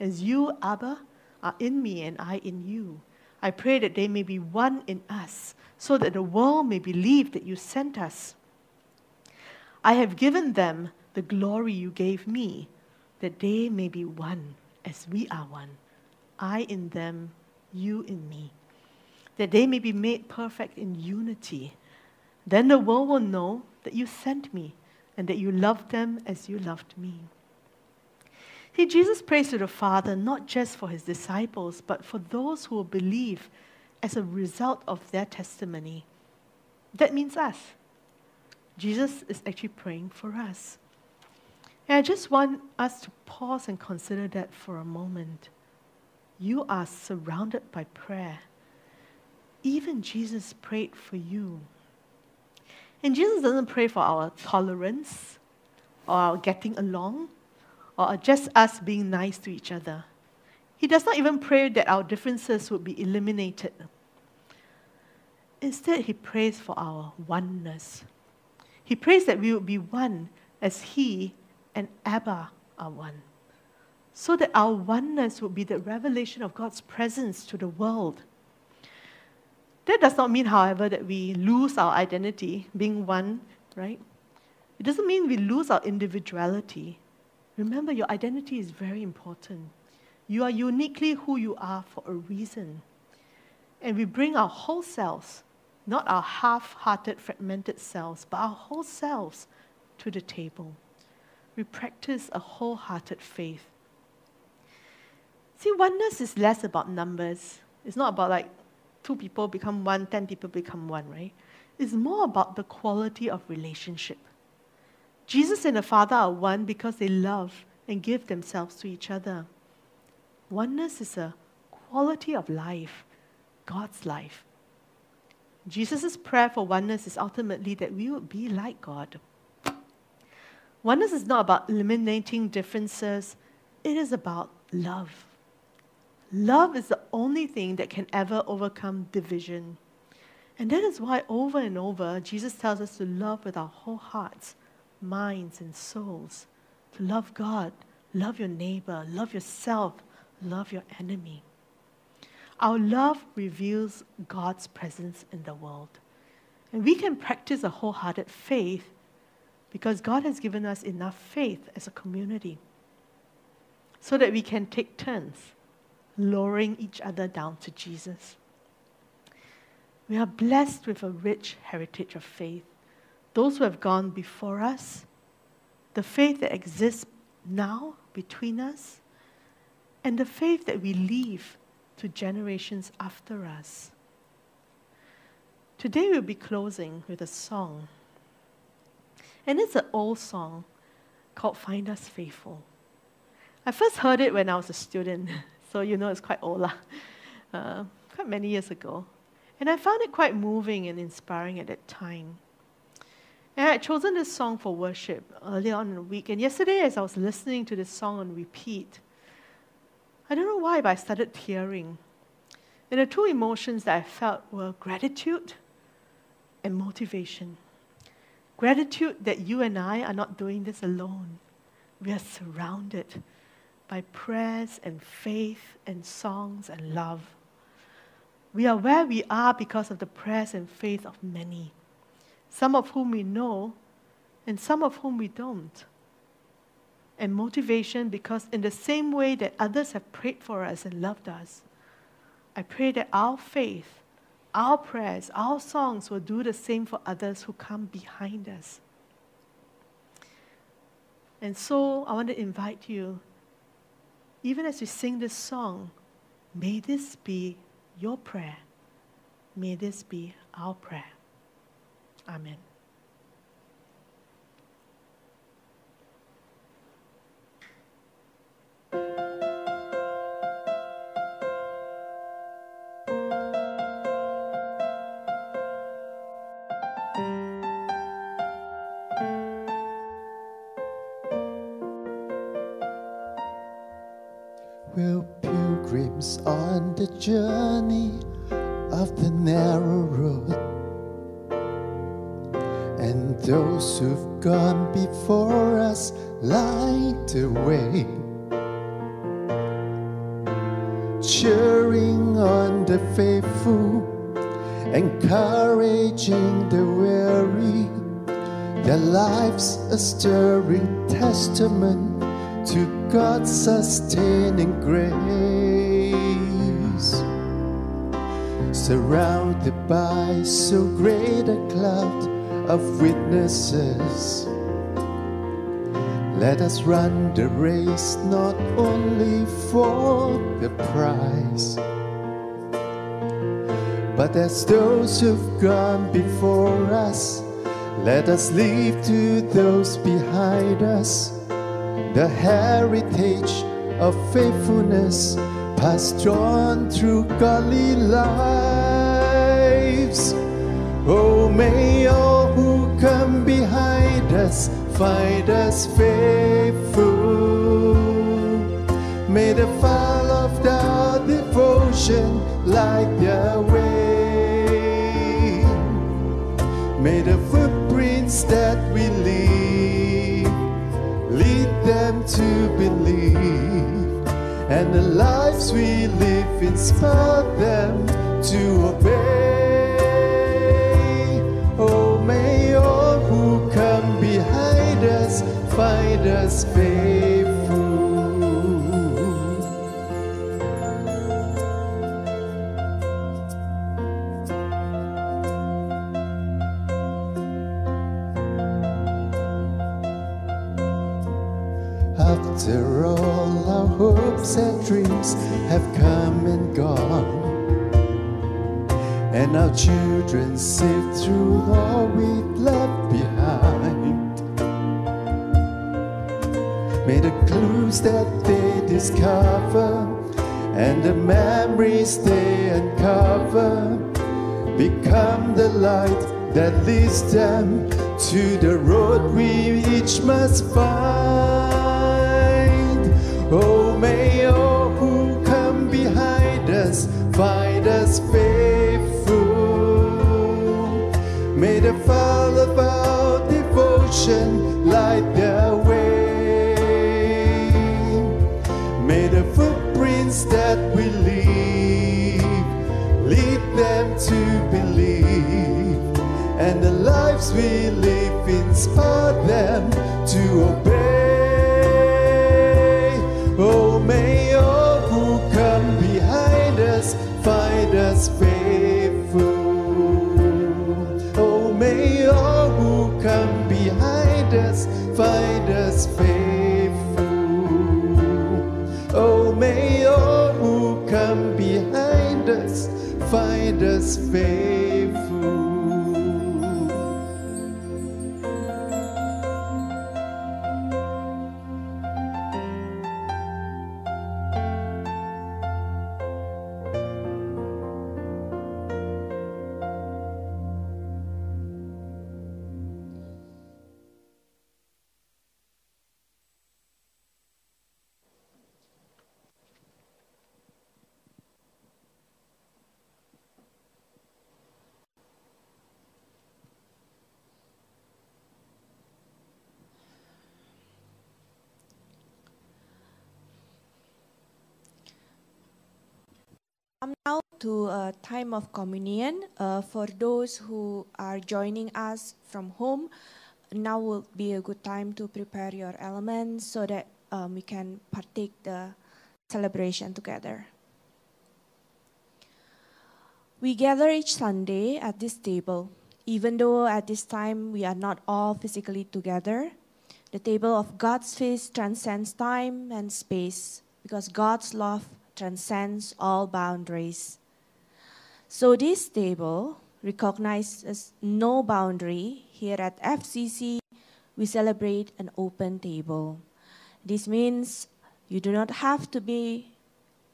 As you, Abba, are in me and I in you. I pray that they may be one in us, so that the world may believe that you sent us. I have given them the glory you gave me, that they may be one as we are one. I in them, you in me. That they may be made perfect in unity. Then the world will know that you sent me and that you loved them as you loved me. See, Jesus prays to the Father not just for his disciples, but for those who will believe as a result of their testimony. That means us. Jesus is actually praying for us. And I just want us to pause and consider that for a moment. You are surrounded by prayer. Even Jesus prayed for you. And Jesus doesn't pray for our tolerance or our getting along or just us being nice to each other. He does not even pray that our differences would be eliminated. Instead, he prays for our oneness. He prays that we would be one as he and Abba are one. so that our oneness would be the revelation of God's presence to the world. That does not mean, however, that we lose our identity, being one, right? It doesn't mean we lose our individuality. Remember, your identity is very important. You are uniquely who you are for a reason. And we bring our whole selves, not our half hearted, fragmented selves, but our whole selves to the table. We practice a wholehearted faith. See, oneness is less about numbers. It's not about like two people become one, ten people become one, right? It's more about the quality of relationship. Jesus and the Father are one because they love and give themselves to each other. Oneness is a quality of life, God's life. Jesus' prayer for oneness is ultimately that we would be like God. Oneness is not about eliminating differences, it is about love. Love is the only thing that can ever overcome division. And that is why, over and over, Jesus tells us to love with our whole hearts, minds, and souls. To love God, love your neighbor, love yourself, love your enemy. Our love reveals God's presence in the world. And we can practice a wholehearted faith because God has given us enough faith as a community so that we can take turns lowering each other down to Jesus. We are blessed with a rich heritage of faith. Those who have gone before us, the faith that exists now between us, and the faith that we leave to generations after us. Today we'll be closing with a song. And it's an old song called Find Us Faithful. I first heard it when I was a student. [laughs] so you know it's quite old, uh, quite many years ago. And I found it quite moving and inspiring at that time. And I had chosen this song for worship earlier on in the week. And yesterday, as I was listening to this song on repeat, I don't know why, but I started tearing. And the two emotions that I felt were gratitude and motivation. Gratitude that you and I are not doing this alone. We are surrounded by prayers and faith and songs and love. We are where we are because of the prayers and faith of many, some of whom we know and some of whom we don't. And motivation because, in the same way that others have prayed for us and loved us, I pray that our faith, our prayers, our songs will do the same for others who come behind us. And so I want to invite you even as we sing this song, may this be your prayer. May this be our prayer. Amen. We're pilgrims on the journey of the narrow road. Those who've gone before us light the way. Cheering on the faithful, encouraging the weary. Their lives a stirring testament to God's sustaining grace. Surrounded by so great a cloud of witnesses, let us run the race not only for the prize, but as those who've gone before us. Let us leave to those behind us the heritage of faithfulness passed on through godly lives. Oh, may all us find us faithful. May the fire of our devotion light their way. May the footprints that we leave lead them to believe and the lives we live inspire them to obey. The memories they uncover become the light that leads them to the road we each must find. We live inspire them to obey. Oh, may all who come behind us find us faithful. Oh, may all who come behind us find us faithful. Oh, may all who come behind us find us faithful. Come now to a time of communion. Uh, for those who are joining us from home, now will be a good time to prepare your elements so that um, we can partake the celebration together. We gather each Sunday at this table, even though at this time we are not all physically together. The table of God's feast transcends time and space because God's love transcends all boundaries. So, this table recognizes no boundary. Here at FCC, we celebrate an open table. This means you do not have to be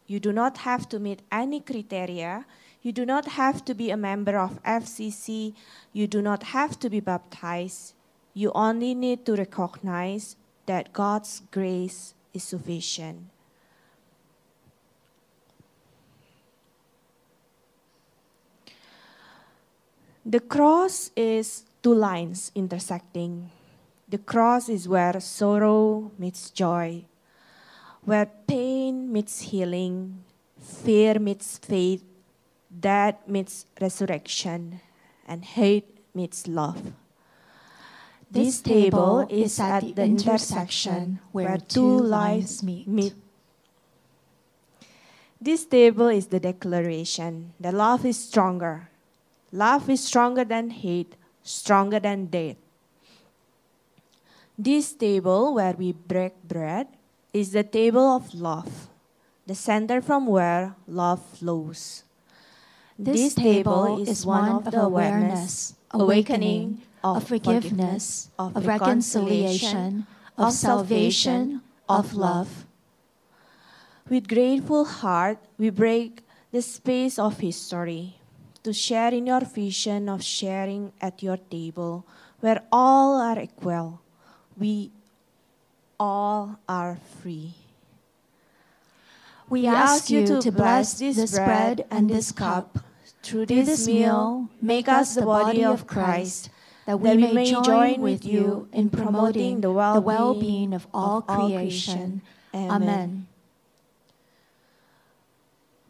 you do not have to meet any criteria. You do not have to be a member of FCC. You do not have to be baptized. You only need to recognize that God's grace is sufficient. The cross is two lines intersecting. The cross is where sorrow meets joy, where pain meets healing, fear meets faith, death meets resurrection, and hate meets love. This table is at the intersection where two lines meet. This table is the declaration that love is stronger. Love is stronger than hate, stronger than death. This table where we break bread is the table of love, the center from where love flows. This table is one of the awareness, awakening, of forgiveness, of reconciliation, of salvation, of love. With grateful heart, we break the space of history to share in your vision of sharing at your table where all are equal. We all are free. We ask you to bless this bread and this cup. Through this meal, make us the body of Christ, that we may join with you in promoting the well-being of all creation. Amen.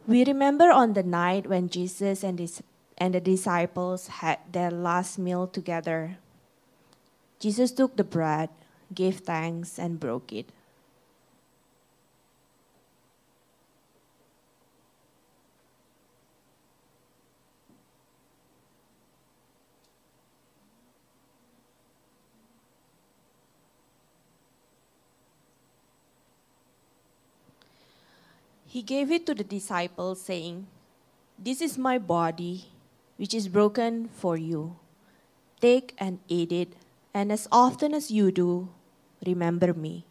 We remember on the night when Jesus and, his, and the disciples had their last meal together. Jesus took the bread, gave thanks, and broke it. He gave it to the disciples, saying, This is my body, which is broken for you. Take and eat it, and as often as you do, remember me.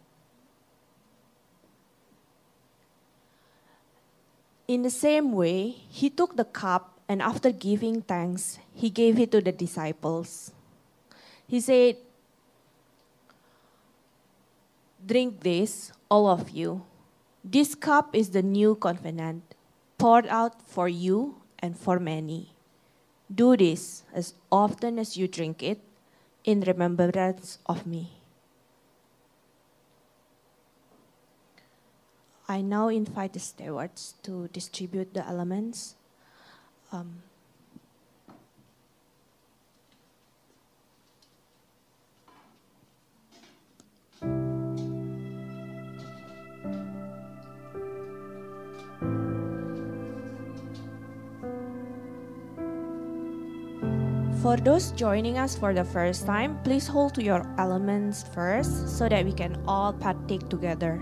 In the same way, he took the cup, and after giving thanks, he gave it to the disciples. He said, Drink this, all of you. This cup is the new covenant, poured out for you and for many. Do this as often as you drink it in remembrance of me. I now invite the stewards to distribute the elements. Um, For those joining us for the first time, please hold to your elements first so that we can all partake together.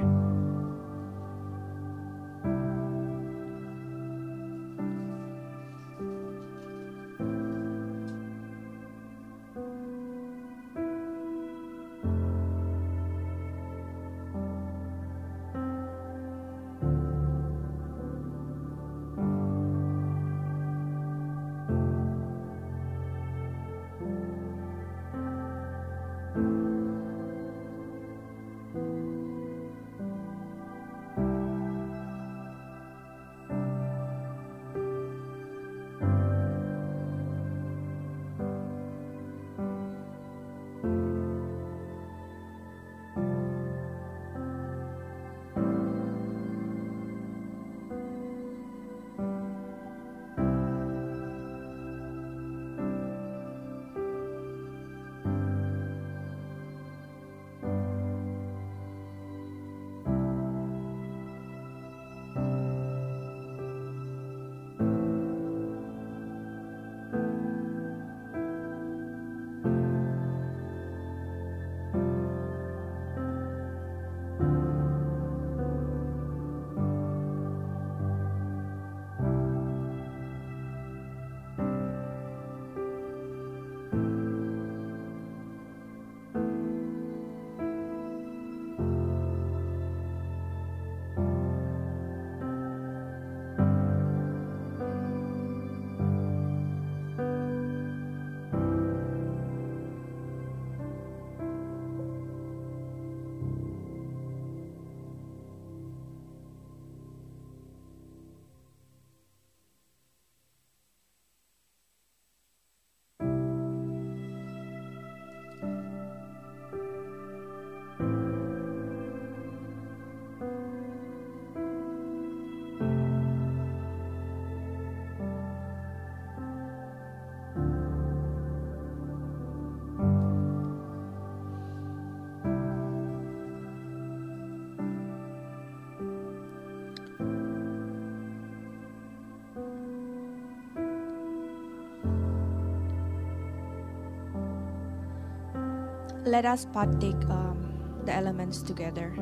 Let us partake um, the elements together.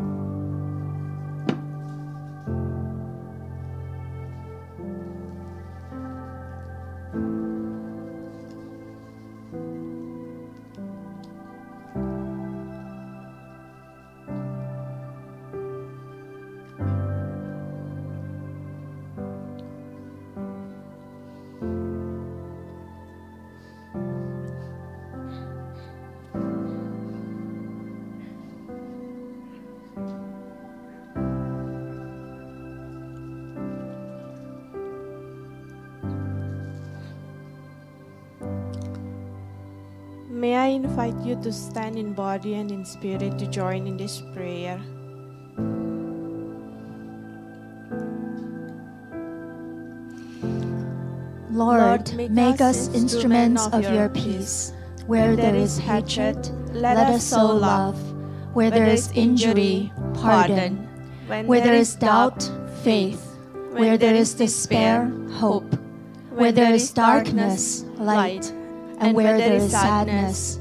Invite you to stand in body and in spirit to join in this prayer. Lord, make us instruments of your peace. Where there is hatred, let us sow love. Where there is injury, pardon. Where there is doubt, faith. Where there is despair, hope. Where there is darkness, light. And where there is sadness,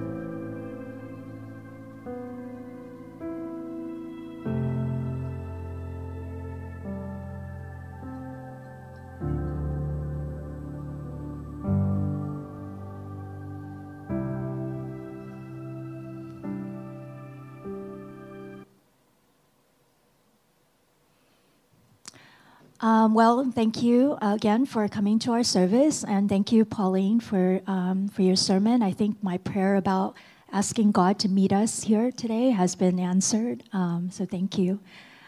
Um, well, thank you again for coming to our service, and thank you, Pauline, for um, for your sermon. I think my prayer about asking God to meet us here today has been answered. Um, so thank you.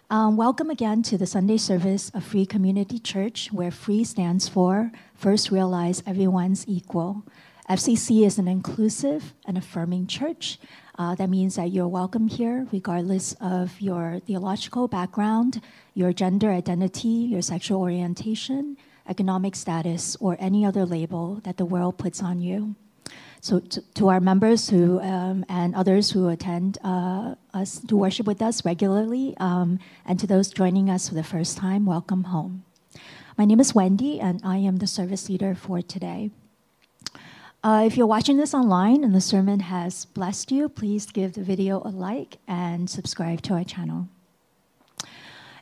Um, welcome again to the Sunday service of Free Community Church, where Free stands for First Realize Everyone's Equal. FCC is an inclusive and affirming church. Uh, that means that you're welcome here, regardless of your theological background, your gender identity, your sexual orientation, economic status, or any other label that the world puts on you. So, to, to our members who um, and others who attend uh, us to worship with us regularly, um, and to those joining us for the first time, welcome home. My name is Wendy, and I am the service leader for today. Uh, if you're watching this online and the sermon has blessed you, please give the video a like and subscribe to our channel.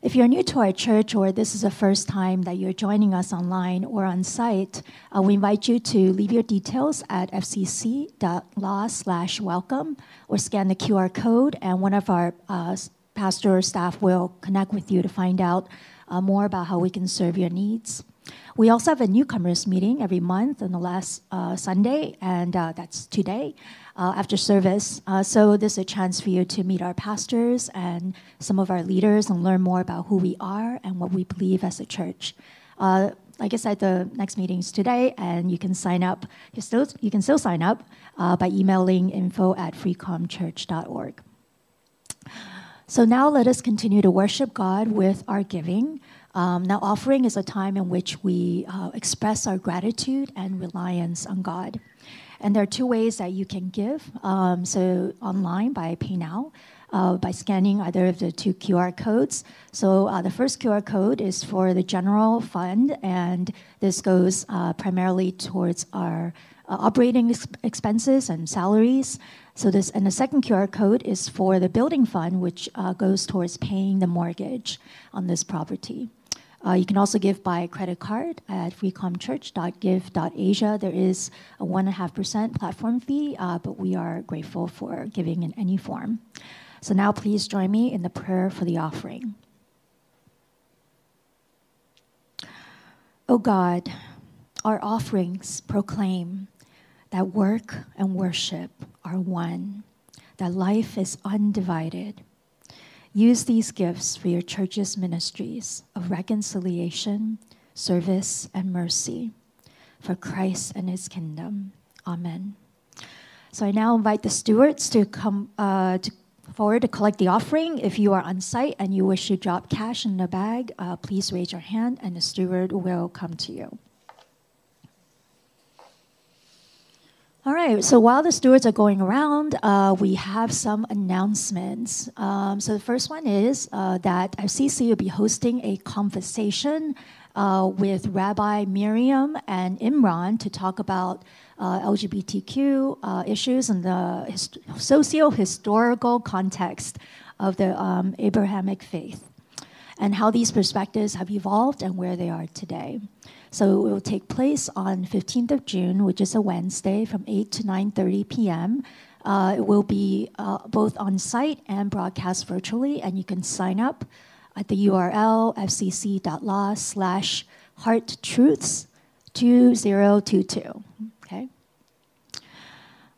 If you're new to our church or this is the first time that you're joining us online or on site, uh, we invite you to leave your details at fcc.law slash welcome or scan the QR code and one of our uh, pastor or staff will connect with you to find out uh, more about how we can serve your needs. We also have a newcomers meeting every month on the last uh, Sunday, and uh, that's today uh, after service. Uh, so this is a chance for you to meet our pastors and some of our leaders and learn more about who we are and what we believe as a church. Uh, like I said, the next meeting is today, and you can sign up. You still you can still sign up uh, by emailing info at freecomchurch.org. So now let us continue to worship God with our giving. Um, now, offering is a time in which we uh, express our gratitude and reliance on God. And there are two ways that you can give. Um, so, online by Pay Now, uh, by scanning either of the two QR codes. So, uh, the first QR code is for the general fund, and this goes uh, primarily towards our uh, operating ex- expenses and salaries. So this and the second QR code is for the building fund, which uh, goes towards paying the mortgage on this property. Uh, you can also give by credit card at freecomchurch.give.asia. There is a 1.5% platform fee, uh, but we are grateful for giving in any form. So now please join me in the prayer for the offering. O God, our offerings proclaim that work and worship are one, that life is undivided Use these gifts for your church's ministries of reconciliation, service, and mercy for Christ and his kingdom. Amen. So I now invite the stewards to come uh, to forward to collect the offering. If you are on site and you wish to drop cash in the bag, uh, please raise your hand and the steward will come to you. All right, so while the stewards are going around, uh, we have some announcements. Um, so the first one is uh, that FCC will be hosting a conversation uh, with Rabbi Miriam and Imran to talk about uh, LGBTQ uh, issues in the hist- socio-historical context of the um, Abrahamic faith and how these perspectives have evolved and where they are today. So it will take place on 15th of June, which is a Wednesday, from 8 to 9:30 p.m. Uh, it will be uh, both on site and broadcast virtually, and you can sign up at the URL fcc.law slash heart truths 2022. Okay.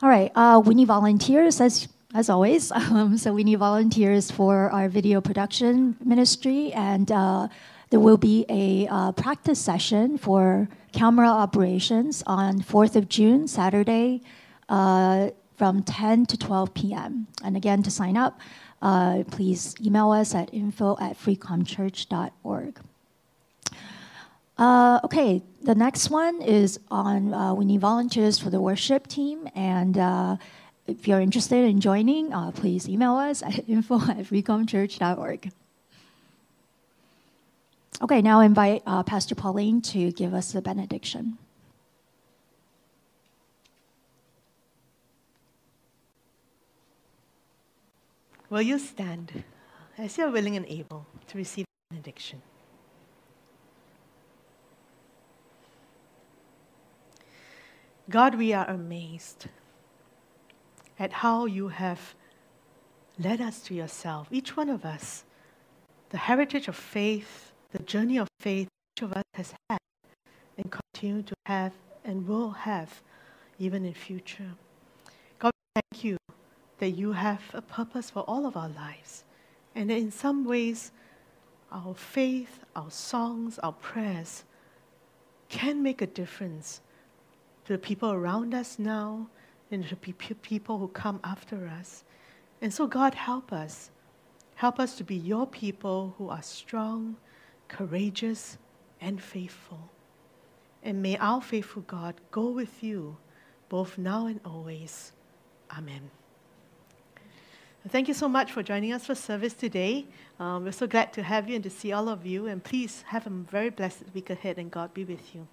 All right, uh, we need volunteers as as always. [laughs] Um, so we need volunteers for our video production ministry, and uh, there will be a uh, practice session for camera operations on 4th of June, Saturday, uh, from 10 to 12 p.m. And again, to sign up, uh, please email us at info at freecomchurch.org. Uh, okay, the next one is on uh, we need volunteers for the worship team. And uh, if you're interested in joining, uh, please email us at [laughs] info at freecomchurch.org. Okay, now I invite uh, Pastor Pauline to give us the benediction. Will you stand as you're willing and able to receive the benediction? God, we are amazed at how you have led us to yourself, each one of us, the heritage of faith, the journey of faith each of us has had and continue to have and will have even in future. God, thank you that you have a purpose for all of our lives. And that in some ways, our faith, our songs, our prayers can make a difference to the people around us now and to the people who come after us. And so, God, help us. Help us to be your people who are strong, courageous, and faithful. And may our faithful God go with you both now and always. Amen. Thank you so much for joining us for service today. Um, we're so glad to have you and to see all of you. And please have a very blessed week ahead, and God be with you.